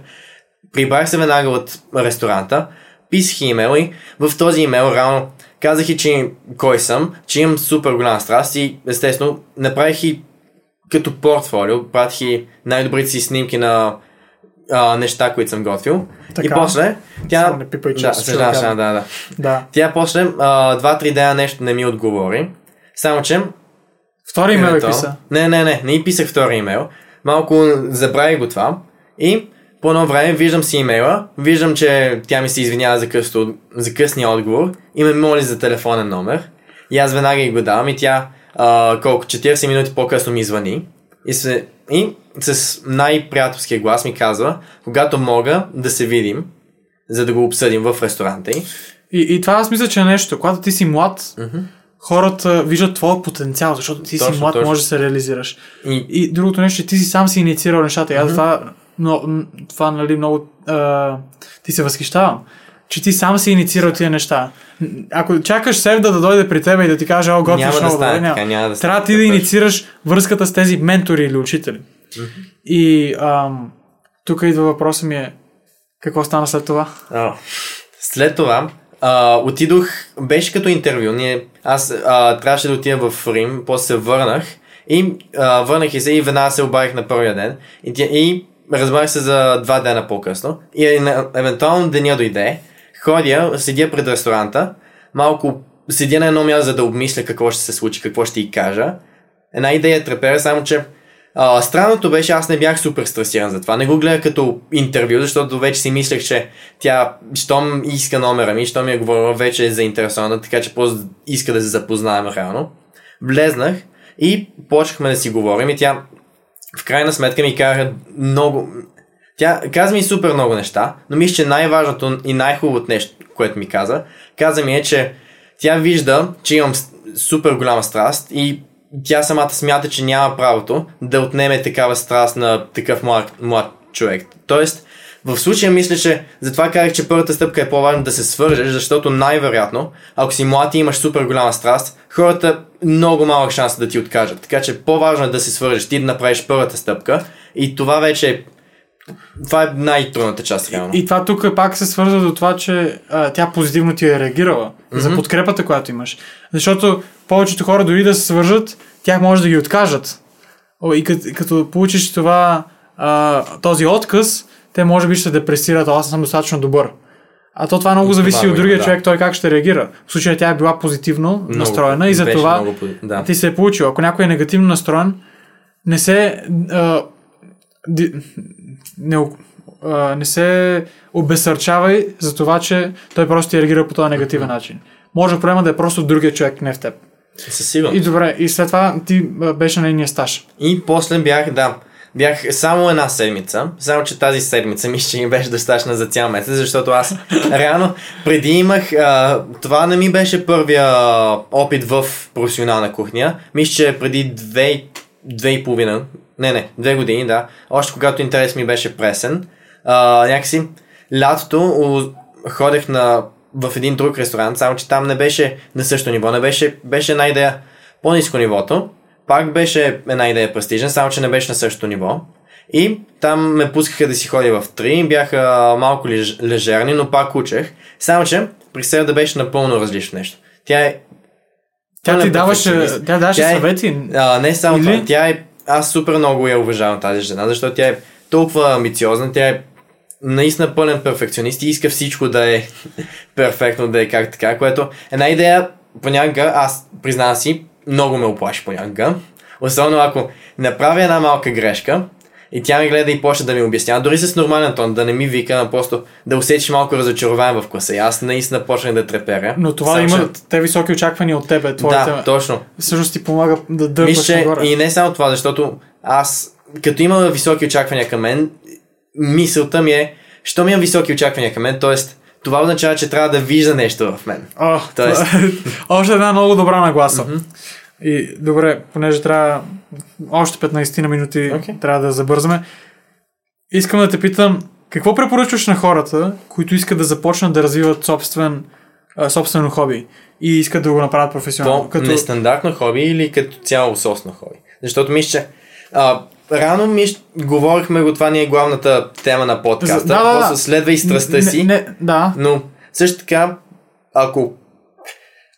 Speaker 2: прибрах се веднага от ресторанта, писах имейл и в този имейл реално казах и, че кой съм, че имам супер голяма страст и естествено направих и като портфолио, пратих най-добрите си снимки на а, неща, които съм готвил.
Speaker 1: Така.
Speaker 2: И после тя...
Speaker 1: Не пипай,
Speaker 2: да,
Speaker 1: да
Speaker 2: да, да.
Speaker 1: Да.
Speaker 2: Тя после а, два-три дена нещо не ми отговори. Само, че...
Speaker 1: Втори имейл е
Speaker 2: Ето.
Speaker 1: писа.
Speaker 2: Не, не, не, не и писах втори имейл. Малко забравих го това. И по едно време виждам си имейла, виждам, че тя ми се извинява за, късто, за късния отговор и ме моли за телефонен номер. И аз веднага и го давам и тя а, колко 40 минути по-късно ми звъни и, се, и с най-приятелския глас ми казва, когато мога да се видим, за да го обсъдим в ресторанта й.
Speaker 1: И, и това аз мисля, че е нещо. Когато ти си млад, хората виждат твоя потенциал, защото ти
Speaker 2: Точно,
Speaker 1: си млад,
Speaker 2: точно.
Speaker 1: можеш да се реализираш.
Speaker 2: И,
Speaker 1: И другото нещо, че ти си сам си инициирал нещата. И аз това, но, това нали, много а, ти се възхищавам. Че ти сам си инициирал тия неща. Ако чакаш Севда да дойде при теб и да ти каже, о, готвиш
Speaker 2: Няма да
Speaker 1: много
Speaker 2: стане
Speaker 1: добре, няма.
Speaker 2: няма да стане
Speaker 1: Трябва ти да
Speaker 2: точно.
Speaker 1: инициираш връзката с тези ментори или учители. И ам, тук идва въпросът ми е, какво стана след това?
Speaker 2: А, след това а, отидох, беше като интервю. Ние, аз а, трябваше да отида в Рим, после се върнах и а, върнах и се и веднага се обадих на първия ден и, и разбрах се за два дена по-късно. И е, евентуално деня дойде, ходя, седя пред ресторанта, малко седя на едно място, за да обмисля какво ще се случи, какво ще й кажа. Една идея трепера, само че а, странното беше, аз не бях супер стресиран за това. Не го гледах като интервю, защото вече си мислех, че тя, щом иска номера ми, щом ми е говорила, вече е заинтересована, така че просто иска да се запознаем реално. Влезнах и почнахме да си говорим и тя в крайна сметка ми каза много... Тя каза ми супер много неща, но мисля, че най-важното и най-хубавото нещо, което ми каза, каза ми е, че тя вижда, че имам супер голяма страст и тя самата смята, че няма правото да отнеме такава страст на такъв млад, млад човек. Тоест, в случая мисля, че затова казах, че първата стъпка е по-важно да се свържеш, защото най-вероятно, ако си млад и имаш супер голяма страст, хората много малък шанс да ти откажат. Така че по-важно е да се свържеш, ти да направиш първата стъпка и това вече е това е най-трудната част, реално.
Speaker 1: И това тук пак се свързва до това, че а, тя позитивно ти е реагирала mm-hmm. за подкрепата, която имаш. Защото повечето хора дори да се свържат, тях може да ги откажат. О, И като, като получиш това, а, този отказ, те може би ще депресират, «А, аз съм достатъчно добър. А то това много зависи
Speaker 2: Това
Speaker 1: от другия
Speaker 2: да.
Speaker 1: човек, той как ще реагира. В случая тя е била позитивно
Speaker 2: Много-
Speaker 1: настроена и за това
Speaker 2: много да.
Speaker 1: ти се е получил. Ако някой е негативно настроен, не се а, ди, не, а, не се обесърчавай за това, че той просто ти реагира по този негативен начин. Може проблема да е просто другия човек, не в теб.
Speaker 2: Със сигурност.
Speaker 1: И добре, и след това ти а, беше на нейния стаж.
Speaker 2: И после бях, да, бях само една седмица, само че тази седмица мисля, че ми беше достатъчна за цял месец, защото аз реално преди имах, а, това не ми беше първия опит в професионална кухня, мисля, че преди две, две и половина, не, не, две години, да, още когато интерес ми беше пресен, а, някакси лятото у- ходех на, в един друг ресторант, само че там не беше на същото ниво, не беше, беше една идея по-низко нивото, пак беше една идея престижен, само че не беше на същото ниво. И там ме пускаха да си ходя в три, бяха малко леж, лежерни, но пак учех. Само че при себе да беше напълно различно нещо. Тя е...
Speaker 1: Тя ти даваше, тя даваше
Speaker 2: Тя е-
Speaker 1: съвети.
Speaker 2: А, не само
Speaker 1: Или?
Speaker 2: това, тя е... Аз супер много я уважавам тази жена, защото тя е толкова амбициозна, тя е наистина пълен перфекционист и иска всичко да е перфектно, да е как така, което една идея понякога, аз признавам си, много ме оплаши понякога. Особено ако направя една малка грешка и тя ме гледа и почне да ми обяснява, дори с нормален тон, да не ми вика, а просто да усетиш малко разочарование в класа. И аз наистина почнах да треперя.
Speaker 1: Но това
Speaker 2: Само,
Speaker 1: да
Speaker 2: че-
Speaker 1: има те високи очаквания от тебе, твоите,
Speaker 2: Да, точно.
Speaker 1: всъщност ти помага да дърпаш
Speaker 2: че
Speaker 1: нагоре.
Speaker 2: и не само това, защото аз, като имам високи очаквания към мен, мисълта ми е, що ми имам високи очаквания към мен, т.е. това означава, че трябва да вижда нещо в мен.
Speaker 1: О,
Speaker 2: Тоест-
Speaker 1: е още една много добра нагласа. И добре, понеже трябва още 15 на минути
Speaker 2: Okay.
Speaker 1: трябва да забързаме. Искам да те питам, какво препоръчваш на хората, които искат да започнат да развиват собствен, а, собствено хоби и искат да го направят професионално?
Speaker 2: То като... нестандартно хоби или като цяло собствено хоби? Защото мисля, че а, рано ми говорихме го, това ни е главната тема на подкаста.
Speaker 1: Да, да, да.
Speaker 2: Просто следва и страстта
Speaker 1: Не-
Speaker 2: си.
Speaker 1: Не, да.
Speaker 2: Но също така, ако...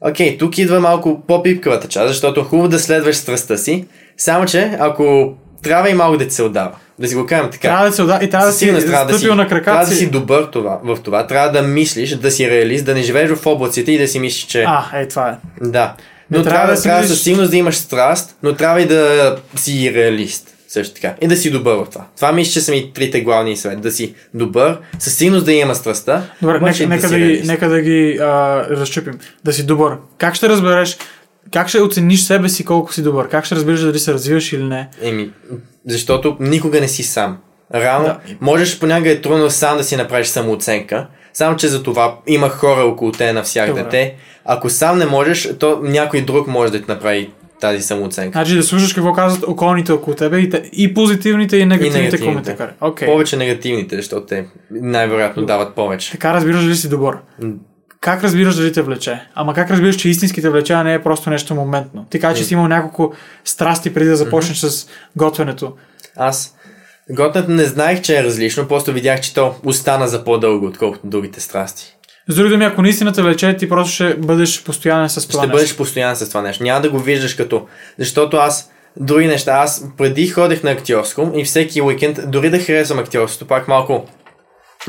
Speaker 2: Окей, тук идва малко по-пипкавата част, защото е хубаво да следваш страстта си, само че ако трябва и малко да ти се отдава. Да си го кажем така.
Speaker 1: Трябва да се отда... и трябва да си
Speaker 2: трябва да си,
Speaker 1: на краката
Speaker 2: трябва да
Speaker 1: си.
Speaker 2: си добър това, в това. Трябва да мислиш, да си реалист, да не живееш в облаците и да си мислиш, че...
Speaker 1: А, е, това е.
Speaker 2: Да.
Speaker 1: Не
Speaker 2: Но
Speaker 1: трябва
Speaker 2: трябва,
Speaker 1: да си
Speaker 2: трябва
Speaker 1: мислиш-
Speaker 2: със сигурност да имаш страст, но трябва и да си реалист. Също така. И да си добър в това. Това мисля, че са ми трите главни съвети. Да си добър, със сигурност да има страстта.
Speaker 1: Добре, нека, нека, да ги, нека да ги а, разчупим. Да си добър. Как ще разбереш, как ще оцениш себе си колко си добър? Как ще разбереш дали се развиваш или не?
Speaker 2: Еми, защото никога не си сам.
Speaker 1: Да.
Speaker 2: да. можеш понякога е трудно сам да си направиш самооценка, само че за това има хора около те навсякъде.
Speaker 1: Добре.
Speaker 2: Те, ако сам не можеш, то някой друг може да ти направи тази самооценка.
Speaker 1: Значи да слушаш какво казват околните около тебе и, те, и позитивните и негативните,
Speaker 2: негативните.
Speaker 1: коментари. Окей.
Speaker 2: Повече негативните, защото те най-вероятно дават повече.
Speaker 1: Така разбираш дали си добър. Как разбираш дали те влече? Ама как разбираш, че истинските влече, а не е просто нещо моментно? Ти каза, че си имал няколко страсти преди да започнеш с готвенето.
Speaker 2: Аз готвенето не знаех, че е различно, просто видях, че то остана за по-дълго, отколкото другите страсти.
Speaker 1: С други думи, ако наистина те влече, ти просто ще бъдеш постоянен с това
Speaker 2: ще
Speaker 1: нещо.
Speaker 2: бъдеш постоянен с това нещо. Няма да го виждаш като... Защото аз други неща, аз преди ходех на актьорско и всеки уикенд, дори да харесвам актьорството, пак малко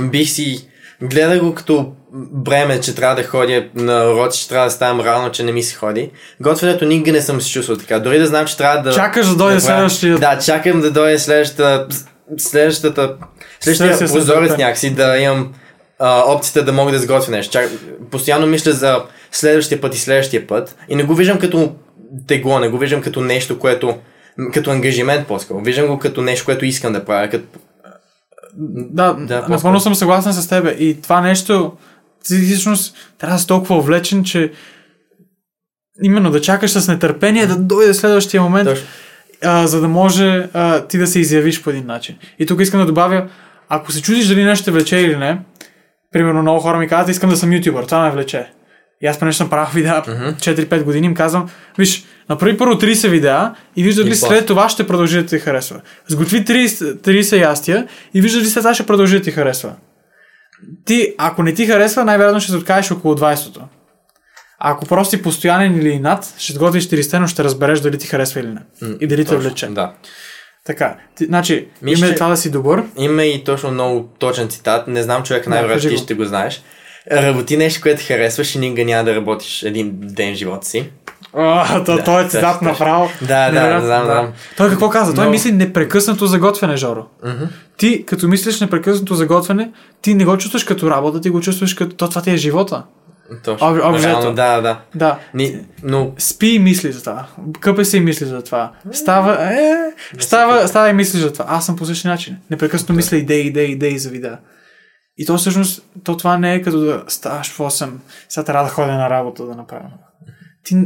Speaker 2: бих си гледах го като бреме, че трябва да ходя на уроци, че трябва да ставам рано, че не ми се ходи. Готвенето никога не съм се чувствал така. Дори да знам, че трябва да...
Speaker 1: Чакаш да дойде
Speaker 2: направя-
Speaker 1: следващия-
Speaker 2: Да, чакам да дойде следващата... Следващата... Следващия прозорец някакси да имам а, опцията да мога да сготвя нещо. Чак, постоянно мисля за следващия път и следващия път и не го виждам като тегло, не го виждам като нещо, което като ангажимент по-скоро. Виждам го като нещо, което искам да правя. Като...
Speaker 1: Да,
Speaker 2: Да,
Speaker 1: напълно съм съгласен с тебе. И това нещо, ти всъщност трябва да си толкова увлечен, че именно да чакаш с нетърпение да дойде следващия момент,
Speaker 2: Точно.
Speaker 1: а, за да може а, ти да се изявиш по един начин. И тук искам да добавя, ако се чудиш дали нещо те влече или не, примерно много хора ми казват, искам да съм ютубър, това ме влече. И аз поне съм правил видеа 4-5 години, им казвам, виж, направи първо 30 видеа и вижда
Speaker 2: И
Speaker 1: ли след това ще продължи да ти харесва. Сготви 30, 30 ястия и вижда ли след това ще продължи да ти харесва. Ти, ако не ти харесва, най-вероятно ще се откажеш около 20-то. А ако просто си постоянен или над, ще сготвиш 40 но ще разбереш дали ти харесва или не. и дали те
Speaker 2: Точно,
Speaker 1: влече.
Speaker 2: Да.
Speaker 1: Така, ти, значи,
Speaker 2: Мисля,
Speaker 1: има това да си добър.
Speaker 2: Има и точно много точен цитат. Не знам човек,
Speaker 1: Да,
Speaker 2: най-вероятно ти ще го знаеш. Работи нещо, което харесваш и никога няма да работиш един ден в живота си.
Speaker 1: А, то,
Speaker 2: Да,
Speaker 1: той е цитат направо.
Speaker 2: Да, да,
Speaker 1: Невероятно,
Speaker 2: знам, знам.
Speaker 1: Той какво каза? Той
Speaker 2: Но-
Speaker 1: мисли непрекъснато за готвене, Жоро. Ти, като мислиш непрекъснато за готвене, ти не го чувстваш като работа, ти го чувстваш като... То, това ти е живота.
Speaker 2: Точно.
Speaker 1: Об-
Speaker 2: Реално, да, да.
Speaker 1: Да.
Speaker 2: Ни, но
Speaker 1: Спи и мисли за това. Къпе се и мисли за това. Става, е, става, става и мисли за това. Аз съм по същия начин. Непрекъснато мисля идеи, идеи, идеи за видеа. И то всъщност, то това не е като да ставаш в 8, сега трябва да ходя на работа да направя. Ти,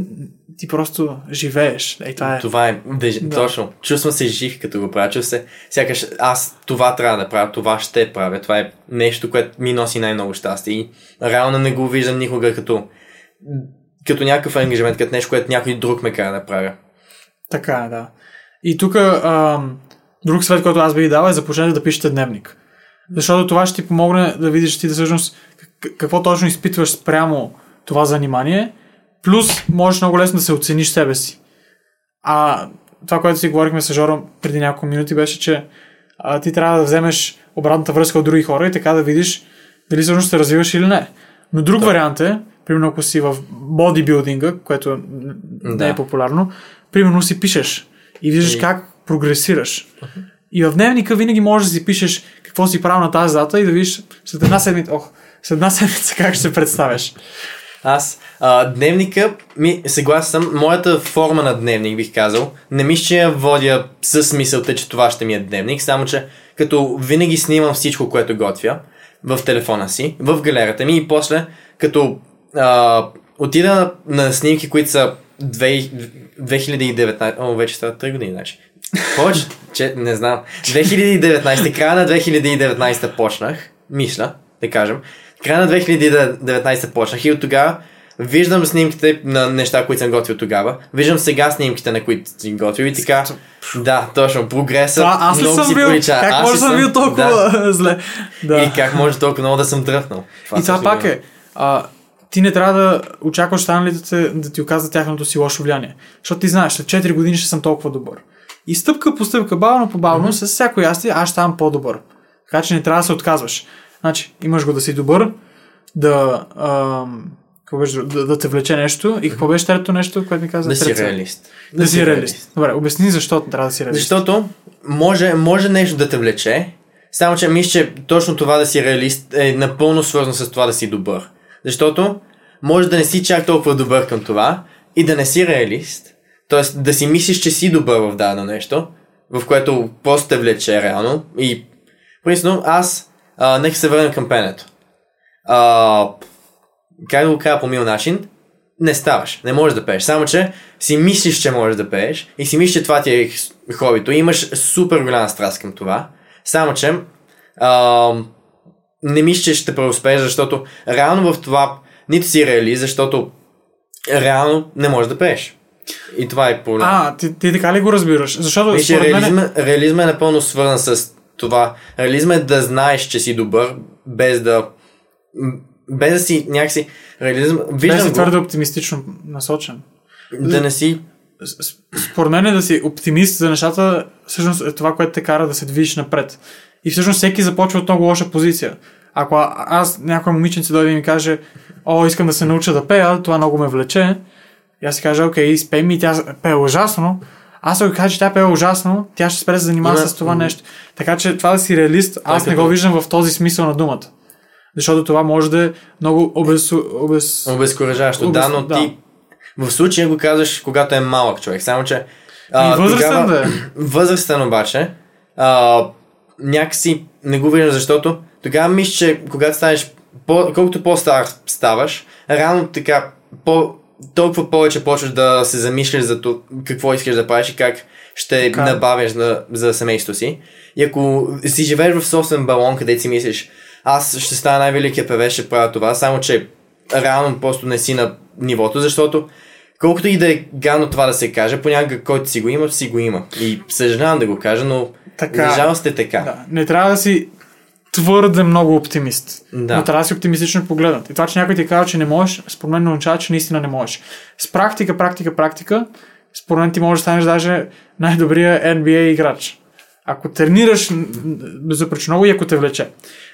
Speaker 1: ти просто живееш. Ей, това е.
Speaker 2: това е да,
Speaker 1: Да.
Speaker 2: точно. Чувствам се жив, като го правя. Чувствам се, сякаш аз това трябва да правя, това ще правя. Това е нещо, което ми носи най-много щастие. И реално не го виждам никога като, като някакъв ангажимент, като нещо, което някой друг ме кара да правя.
Speaker 1: Така е, да. И тук друг съвет, който аз бих дал е започнете да пишете дневник. Защото това ще ти помогне да видиш ти да всъщност какво точно изпитваш спрямо това занимание, плюс можеш много лесно да се оцениш себе си. А това, което си говорихме с Жоро преди няколко минути, беше, че а, ти трябва да вземеш обратната връзка от други хора и така да видиш дали всъщност се развиваш или не. Но друг
Speaker 2: Да.
Speaker 1: вариант е, примерно ако си в бодибилдинга, което не е популярно, примерно си пишеш и виждаш
Speaker 2: И-
Speaker 1: как прогресираш. И в дневника винаги можеш да си пишеш какво си правил на тази дата и да видиш след една седмица, ох, след една седмица как ще се представяш.
Speaker 2: Аз, а, дневника, ми, съгласен съм, моята форма на дневник, бих казал, не мисля, че я водя с мисълта, че това ще ми е дневник, само че като винаги снимам всичко, което готвя в телефона си, в галерията ми и после, като а, отида на, снимки, които са две- 2019, о, вече става 3 години, значи. Повече, че, не знам. 2019, края на 2019 почнах, мисля, да кажем. Края на 2019 почнах и от тогава виждам снимките на неща, които съм готвил тогава. Виждам сега снимките, на които съм готвил и така. Да, точно, прогреса.
Speaker 1: Това аз ли съм бил?
Speaker 2: пролича.
Speaker 1: Как
Speaker 2: Аз
Speaker 1: може да съм бил толкова
Speaker 2: Да.
Speaker 1: зле? Да.
Speaker 2: И как може толкова много да съм дръпнал.
Speaker 1: И това пак е. А, ти не трябва да очакваш останалите да ти оказват тяхното си лошо влияние. Защото ти знаеш, след 4 години ще съм толкова добър. И стъпка по стъпка, бавно по бавно, mm-hmm. с всяко ястие, аз ще ставам по-добър. Така че не трябва да се отказваш. Значи, имаш го да си добър, да, какво беше, да, да те влече нещо. И какво беше третото нещо, което ми каза?
Speaker 2: Да си реалист.
Speaker 1: Да, си реалист. Добре, обясни защо трябва да си реалист.
Speaker 2: Защото може, може нещо да те влече, само че мисля, че точно това да си реалист е напълно свързано с това да си добър. Защото може да не си чак толкова добър към това и да не си реалист, т.е. да си мислиш, че си добър в дадено нещо, в което просто те влече реално и принципно аз а, нека се върнем към пенето. А, как да го кажа по мил начин, не ставаш, не можеш да пееш. Само, че си мислиш, че можеш да пееш и си мислиш, че това ти е хобито. И имаш супер голяма страст към това. Само, че а, не мислиш, че ще преуспееш, защото реално в това нито си реалист, защото реално не можеш да пееш. И това е проблем.
Speaker 1: А, ти, ти така ли го разбираш? Защото
Speaker 2: Виж,
Speaker 1: мен...
Speaker 2: реализма е напълно свързан с това. Реализма е да знаеш, че си добър, без да без да си някакси реализъм.
Speaker 1: Без
Speaker 2: Виждам
Speaker 1: си
Speaker 2: го,
Speaker 1: твърде оптимистично насочен.
Speaker 2: да не си
Speaker 1: Според мен е да си оптимист за нещата, всъщност е това, което те кара да се движиш напред. И всъщност всеки започва от много лоша позиция. Ако аз, някоя момиченце дойде и ми каже, о, искам да се науча да пея, това много ме влече, и аз си кажа, окей, спей ми, тя пее ужасно, аз ако кажа, че тя пее ужасно, тя ще спре да се занимава
Speaker 2: Има-
Speaker 1: с това нещо. Така че това да си реалист, аз не го виждам в този смисъл на думата. Защото това може да е много обез... обез...
Speaker 2: обезкуражаващо.
Speaker 1: Обез-
Speaker 2: Да, но
Speaker 1: да.
Speaker 2: ти в случая го казваш, когато е малък човек. Само, че
Speaker 1: И възрастен да е.
Speaker 2: Възрастен обаче, а, някакси не го виждам, защото тогава мисля, че когато станеш, по, колкото по-стар ставаш, реално така, по, толкова повече почваш да се замисляш за то, какво искаш да правиш и как ще
Speaker 1: Така.
Speaker 2: набавяш за, за семейството си. И ако си живееш в собствен балон, където си мислиш, аз ще стана най-великия певец, ще правя това, само че реално просто не си на нивото, защото колкото и да е гадно това да се каже, понякога който си го има, си го има. И съжалявам да го кажа, но
Speaker 1: Така.
Speaker 2: за жалост е така.
Speaker 1: Да, не трябва да си твърде много оптимист.
Speaker 2: Да.
Speaker 1: Но трябва да си оптимистично погледнат. И това, че някой ти казва, че не можеш, според мен не означава, че наистина не можеш. С практика, практика, практика, според мен ти можеш да станеш даже най-добрия NBA играч. Ако тренираш безупречно много и ако те влече.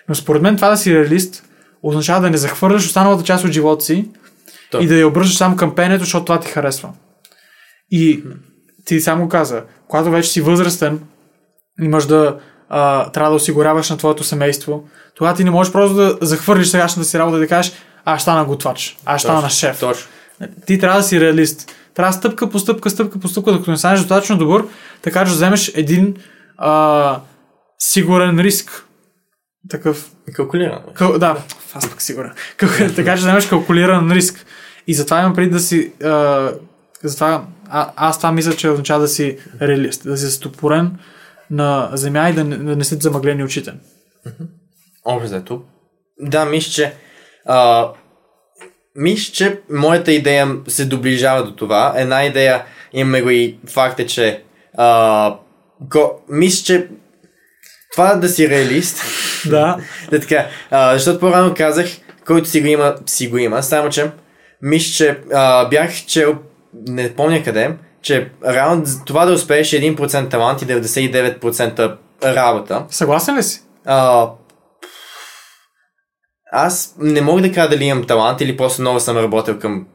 Speaker 1: Но според мен това да си реалист означава да не захвърляш останалата част от живота си
Speaker 2: То.
Speaker 1: и да я обръщаш само към пенето, защото това ти харесва. И ти само каза, когато вече си възрастен, имаш да а, трябва да осигуряваш на твоето семейство, тогава ти не можеш просто да захвърлиш сегашната си работа и да кажеш, аз стана готвач, аз стана шеф.
Speaker 2: Точно.
Speaker 1: Ти трябва да си реалист. Трябва стъпка по стъпка, стъпка по стъпка, докато не станеш достатъчно добър, така че вземеш един а, сигурен риск. Такъв.
Speaker 2: Калкулирано.
Speaker 1: Къл, да, аз пък сигурен. Така че вземеш калкулиран риск. И затова имам преди да си. А, затова, а, аз това мисля, че означава да си реалист, да си стопорен на земя и да не, да не си замъглени очите.
Speaker 2: Общо взето. Да, мисля, че а, мисля, че моята идея се доближава до това. Една идея имаме го и факт е, че а, го, мисля, че това да си реалист
Speaker 1: Да.
Speaker 2: Да, така. А, защото по-рано казах, който си го има, си го има. Само, че мисля, че а, бях чел, не помня къде, че реално това да успееш е 1% талант и 99% работа.
Speaker 1: Съгласен ли си?
Speaker 2: А, аз не мога да кажа дали имам талант или просто много съм работил към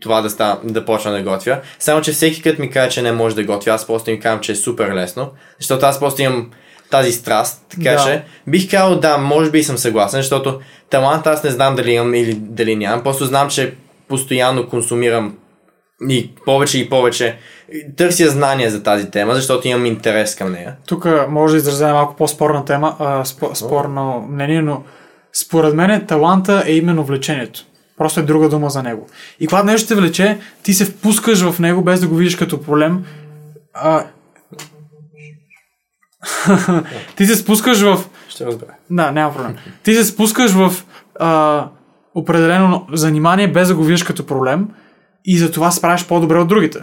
Speaker 2: това да, ста, да почна да готвя. Само, че всеки кът ми каже, че не може да готвя, аз просто им казвам, че е супер лесно, защото аз просто имам тази страст, така
Speaker 1: Да.
Speaker 2: че бих казал да, може би съм съгласен, защото талант аз не знам дали имам или дали нямам, просто знам, че постоянно консумирам и повече и повече търся знания за тази тема, защото имам интерес към нея.
Speaker 1: Тук може да изразя малко по-спорна тема, а, спо, спорно мнение, но според мен таланта е именно влечението. Просто е друга дума за него. И когато нещо те влече, ти се впускаш в него, без да го видиш като проблем. А... ти се спускаш в
Speaker 2: Ще разбера.
Speaker 1: да, няма проблем. Ти се спускаш в а, определено занимание без да го виждаш като проблем и за това справиш по-добре от другите.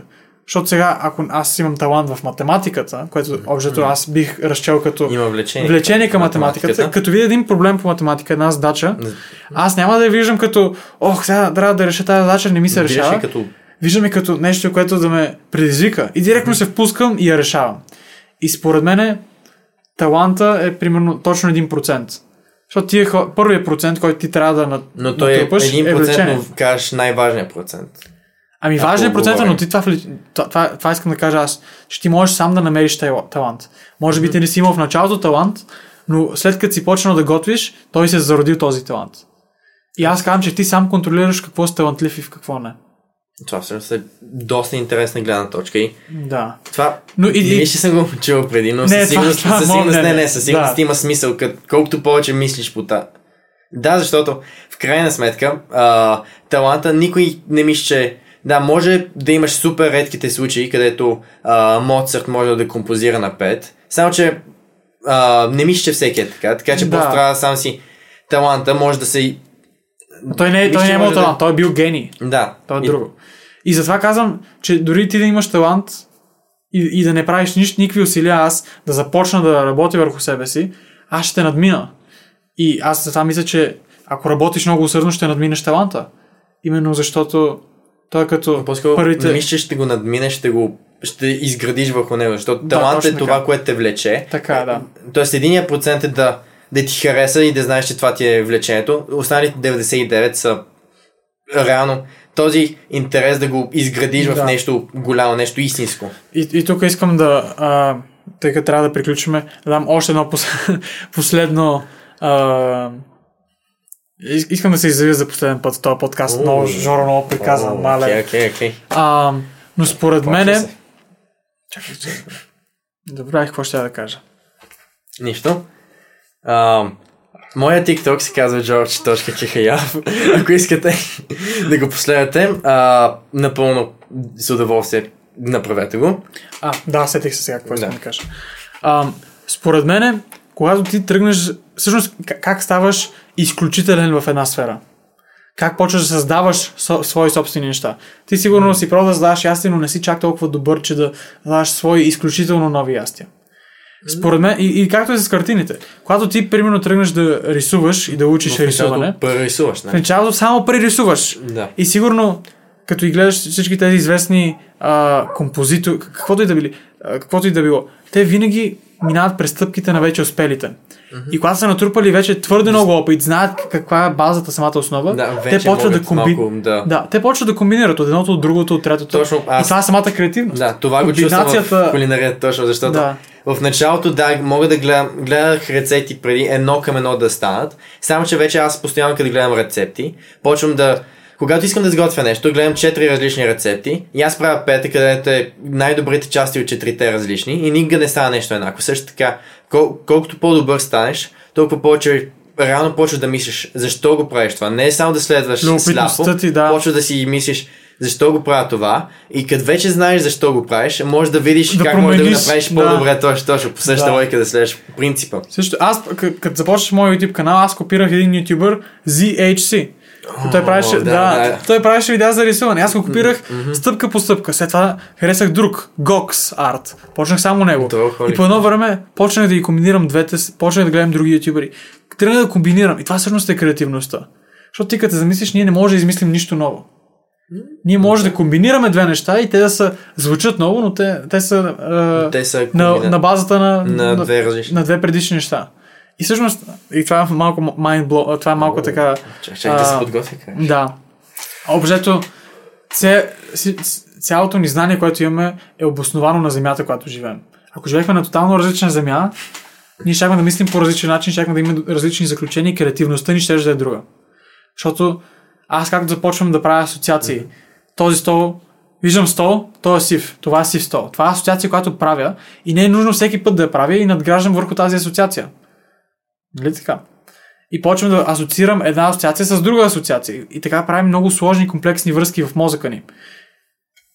Speaker 1: Защото сега, ако аз имам талант в математиката, което общо аз бих разчел като
Speaker 2: Има влечение.
Speaker 1: влечение към математиката, като видя един проблем по математика, една задача, аз няма да я виждам като, ох, сега трябва да реша тази задача, не ми се решава.
Speaker 2: като
Speaker 1: Виждам я като нещо, което да ме предизвика. И директно се впускам и я решавам. И според мен таланта е примерно точно 1%. Защото ти е първият процент, който ти трябва да нат-
Speaker 2: Но той е
Speaker 1: натрупаш,
Speaker 2: 1%,
Speaker 1: влечение.
Speaker 2: но кажеш най-важният процент.
Speaker 1: Ами
Speaker 2: Ако
Speaker 1: важен е
Speaker 2: говорим.
Speaker 1: но ти това, това, това, искам да кажа аз, че ти можеш сам да намериш тал- талант. Може би ти не си имал в началото талант, но след като си почнал да готвиш, той се е зародил този талант. И аз казвам, че ти сам контролираш какво си талантлив и в какво не.
Speaker 2: Това всъщност е доста интересна гледна точка и
Speaker 1: Да.
Speaker 2: това
Speaker 1: Но и- и-
Speaker 2: че съм го чувал преди, но
Speaker 1: Не,
Speaker 2: със сигурност,
Speaker 1: това
Speaker 2: със сигурност,
Speaker 1: не,
Speaker 2: не,
Speaker 1: не.
Speaker 2: със сигурност
Speaker 1: Да.
Speaker 2: има смисъл, кът, колкото повече мислиш по та. Да, защото в крайна сметка а, таланта никой не мисли, че да, може да имаш супер редките случаи, където а, Моцарт може да декомпозира на 5, само че а, не мисля, че всеки е така, така че
Speaker 1: Да.
Speaker 2: просто трябва сам си таланта може да се...
Speaker 1: той не, е- той не е имал
Speaker 2: може да-
Speaker 1: талант, той е бил гений.
Speaker 2: Да.
Speaker 1: То е
Speaker 2: И-
Speaker 1: друго. И затова казвам, че дори ти да имаш талант и, и да не правиш нищо, никакви усилия, аз да започна да работя върху себе си, аз ще те надмина. И аз затова мисля, че ако работиш много усърдно, ще надминеш таланта. Именно защото той е като
Speaker 2: По-скоро
Speaker 1: първите...
Speaker 2: мисля, че ще го надминеш, ще го ще изградиш върху него, защото
Speaker 1: Да,
Speaker 2: талант е това,
Speaker 1: така.
Speaker 2: което те влече.
Speaker 1: Така, да.
Speaker 2: Тоест, единият процент е да, да ти хареса и да знаеш, че това ти е влечението. Останалите 99 са реално този интерес да го изградиш в
Speaker 1: Да.
Speaker 2: нещо голямо, нещо истинско.
Speaker 1: И, и тук искам да, а, тъй като трябва да приключиме, да дам още едно пос- последно. А, искам да се изявя за последен път в този подкаст.
Speaker 2: О.
Speaker 1: Много Жоро, много приказвам,
Speaker 2: О,
Speaker 1: мале.
Speaker 2: Окей, окей, окей.
Speaker 1: А, но според
Speaker 2: Плача
Speaker 1: мене...
Speaker 2: се.
Speaker 1: Чакай, че... Добре, какво ще я да кажа?
Speaker 2: Нищо. А, моя TikTok се казва George.khayav. Ако искате да го последвате, а, напълно с удоволствие направете го.
Speaker 1: А, да, сетих се сега какво искам
Speaker 2: Да.
Speaker 1: да кажа. А, според мене, когато ти тръгнеш, всъщност как ставаш изключителен в една сфера? Как почваш да създаваш со, свои собствени неща? Ти сигурно си пробвал да създаваш ястия, но не си чак толкова добър, че да създаваш свои изключително нови ястия. Според мен, и, и както е с картините. Когато ти, примерно, тръгнеш да рисуваш и да учиш
Speaker 2: В началото
Speaker 1: рисуване,
Speaker 2: прерисуваш,
Speaker 1: в
Speaker 2: нали?
Speaker 1: началото само прерисуваш.
Speaker 2: Да.
Speaker 1: И сигурно, като и гледаш всички тези известни а, композитори, каквото и да били, а, каквото и да било, те винаги минават през стъпките на вече успелите. И когато са натрупали вече твърде много опит, знаят каква е базата, самата основа,
Speaker 2: Да,
Speaker 1: те почват да
Speaker 2: малко, да.
Speaker 1: да, те почват да комбинират от едното, от другото, от третото.
Speaker 2: Точно, аз-
Speaker 1: И това е самата креативност.
Speaker 2: Да, това го чувствам в кулинарията точно, защото
Speaker 1: Да.
Speaker 2: в началото да, мога да гледам, гледах рецепти преди едно към едно да станат, само че вече аз постоянно като гледам рецепти, почвам да когато искам да сготвя нещо, гледам четири различни рецепти и аз правя пета, където е най-добрите части от четирите различни и никога не става нещо еднакво. Също така, кол- колкото по-добър станеш, толкова повече реално почваш да мислиш защо го правиш това. Не е само да следваш
Speaker 1: Любопитността
Speaker 2: сляпо,
Speaker 1: ти, да.
Speaker 2: почваш да си мислиш защо го правя това и като вече знаеш защо го правиш, можеш да видиш
Speaker 1: Да
Speaker 2: как можеш да го
Speaker 1: промениш,
Speaker 2: направиш
Speaker 1: да.
Speaker 2: по-добре точно, точно по същата
Speaker 1: Да.
Speaker 2: логика да следваш принципа.
Speaker 1: Също, аз, като започнах моят YouTube канал, аз копирах един ютубър ZHC. Той правеше,
Speaker 2: да,
Speaker 1: да, той правеше видеа за рисуване. Аз го копирах стъпка по стъпка. След това харесах друг, Gox Art. Почнах само него. И по едно време почнах да ги комбинирам двете, почнах да гледам други ютубери. Тръгнах да комбинирам. И това всъщност е креативността. Защото ти като замислиш, ние не можем да измислим нищо ново. Ние може да комбинираме две неща и те да са, звучат ново, но те, те са, а,
Speaker 2: Те са
Speaker 1: на, на базата на,
Speaker 2: на две различни.
Speaker 1: на две предишни неща. И всъщност, и това е малко blow, това е малко така...
Speaker 2: Чак, чак да се подготвя.
Speaker 1: Да. Обжето, цялото ни знание, което имаме, е обосновано на Земята, която живеем. Ако живеехме на тотално различна Земя, ние щяхме да мислим по различен начин, щяхме да имаме различни заключения и креативността ни ще да е друга. Защото аз както започвам да правя асоциации, този стол, виждам стол, той е сив, това е сив стол. Това е асоциация, която правя и не е нужно всеки път да я правя и надграждам върху тази асоциация. Нали така? И почвам да асоциирам една асоциация с друга асоциация. И така правим много сложни, комплексни връзки в мозъка ни.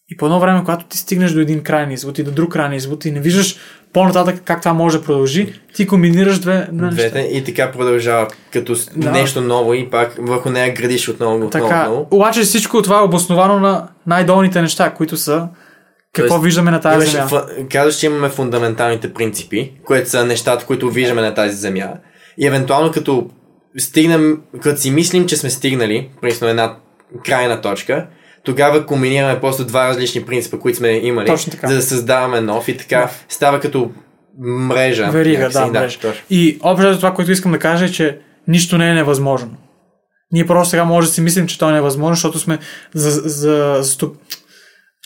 Speaker 1: И по едно време, когато ти стигнеш до един крайен извод и до друг крайен извод и не виждаш по-нататък как това може да продължи, ти комбинираш две на
Speaker 2: Двете и така продължава като
Speaker 1: Да.
Speaker 2: нещо ново и пак върху нея градиш отново, отново,
Speaker 1: Така,
Speaker 2: отново.
Speaker 1: обаче всичко това е обосновано на най-долните неща, които са какво
Speaker 2: Тоест,
Speaker 1: виждаме на тази
Speaker 2: Имаш,
Speaker 1: земя.
Speaker 2: казваш, че имаме фундаменталните принципи, които са нещата, които виждаме на тази земя. И евентуално като стигнем, като си мислим, че сме стигнали, примерно една крайна точка, тогава комбинираме просто два различни принципа, които сме имали,
Speaker 1: Точно така.
Speaker 2: за да създаваме нов и така
Speaker 1: Нов.
Speaker 2: става като мрежа.
Speaker 1: Верига,
Speaker 2: някакси.
Speaker 1: да, мрежа.
Speaker 2: точно.
Speaker 1: И общо това, което искам да кажа е, че нищо не е невъзможно. Ние просто сега може да си мислим, че то е невъзможно, защото сме за, за, за,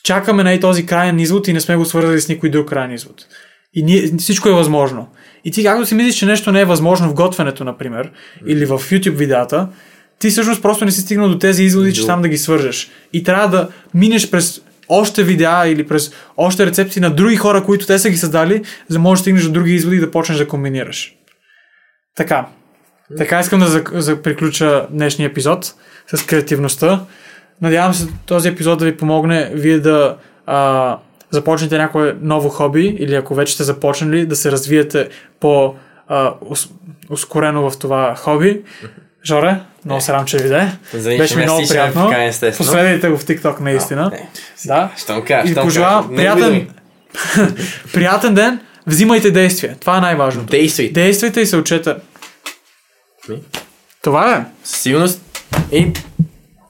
Speaker 1: чакаме на този крайен извод и не сме го свързали с никой друг крайен извод. И ние, всичко е възможно. И ти както си мислиш, че нещо не е възможно в готвенето, например, или в YouTube видеята, ти всъщност просто не си стигнал до тези изводи, че там да ги свържеш. И трябва да минеш през още видеа или през още рецепти на други хора, които те са ги създали, за да можеш да стигнеш до други изводи и да почнеш да комбинираш. Така. Така искам да за, за приключа днешния епизод с креативността. Надявам се този епизод да ви помогне вие да а, започнете някое ново хоби или ако вече сте започнали да се развиете по а, ус, ускорено в това хоби. Жоре, много се радвам, че ви виде. Беше ми много приятно. Последвайте го в TikTok наистина.
Speaker 2: Не.
Speaker 1: Да. И пожелавам
Speaker 2: кажа. Не
Speaker 1: приятен, приятен ден. Взимайте действия. Това е най-важното.
Speaker 2: Действай.
Speaker 1: Действайте и се учете. Това е.
Speaker 2: Сигурност. И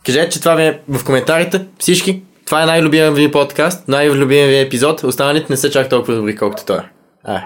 Speaker 2: кажете, че това е в коментарите. Всички. Това е най-любимия ви подкаст, най-любимия ви епизод. Останалите не са чак толкова добри, колкото той. А.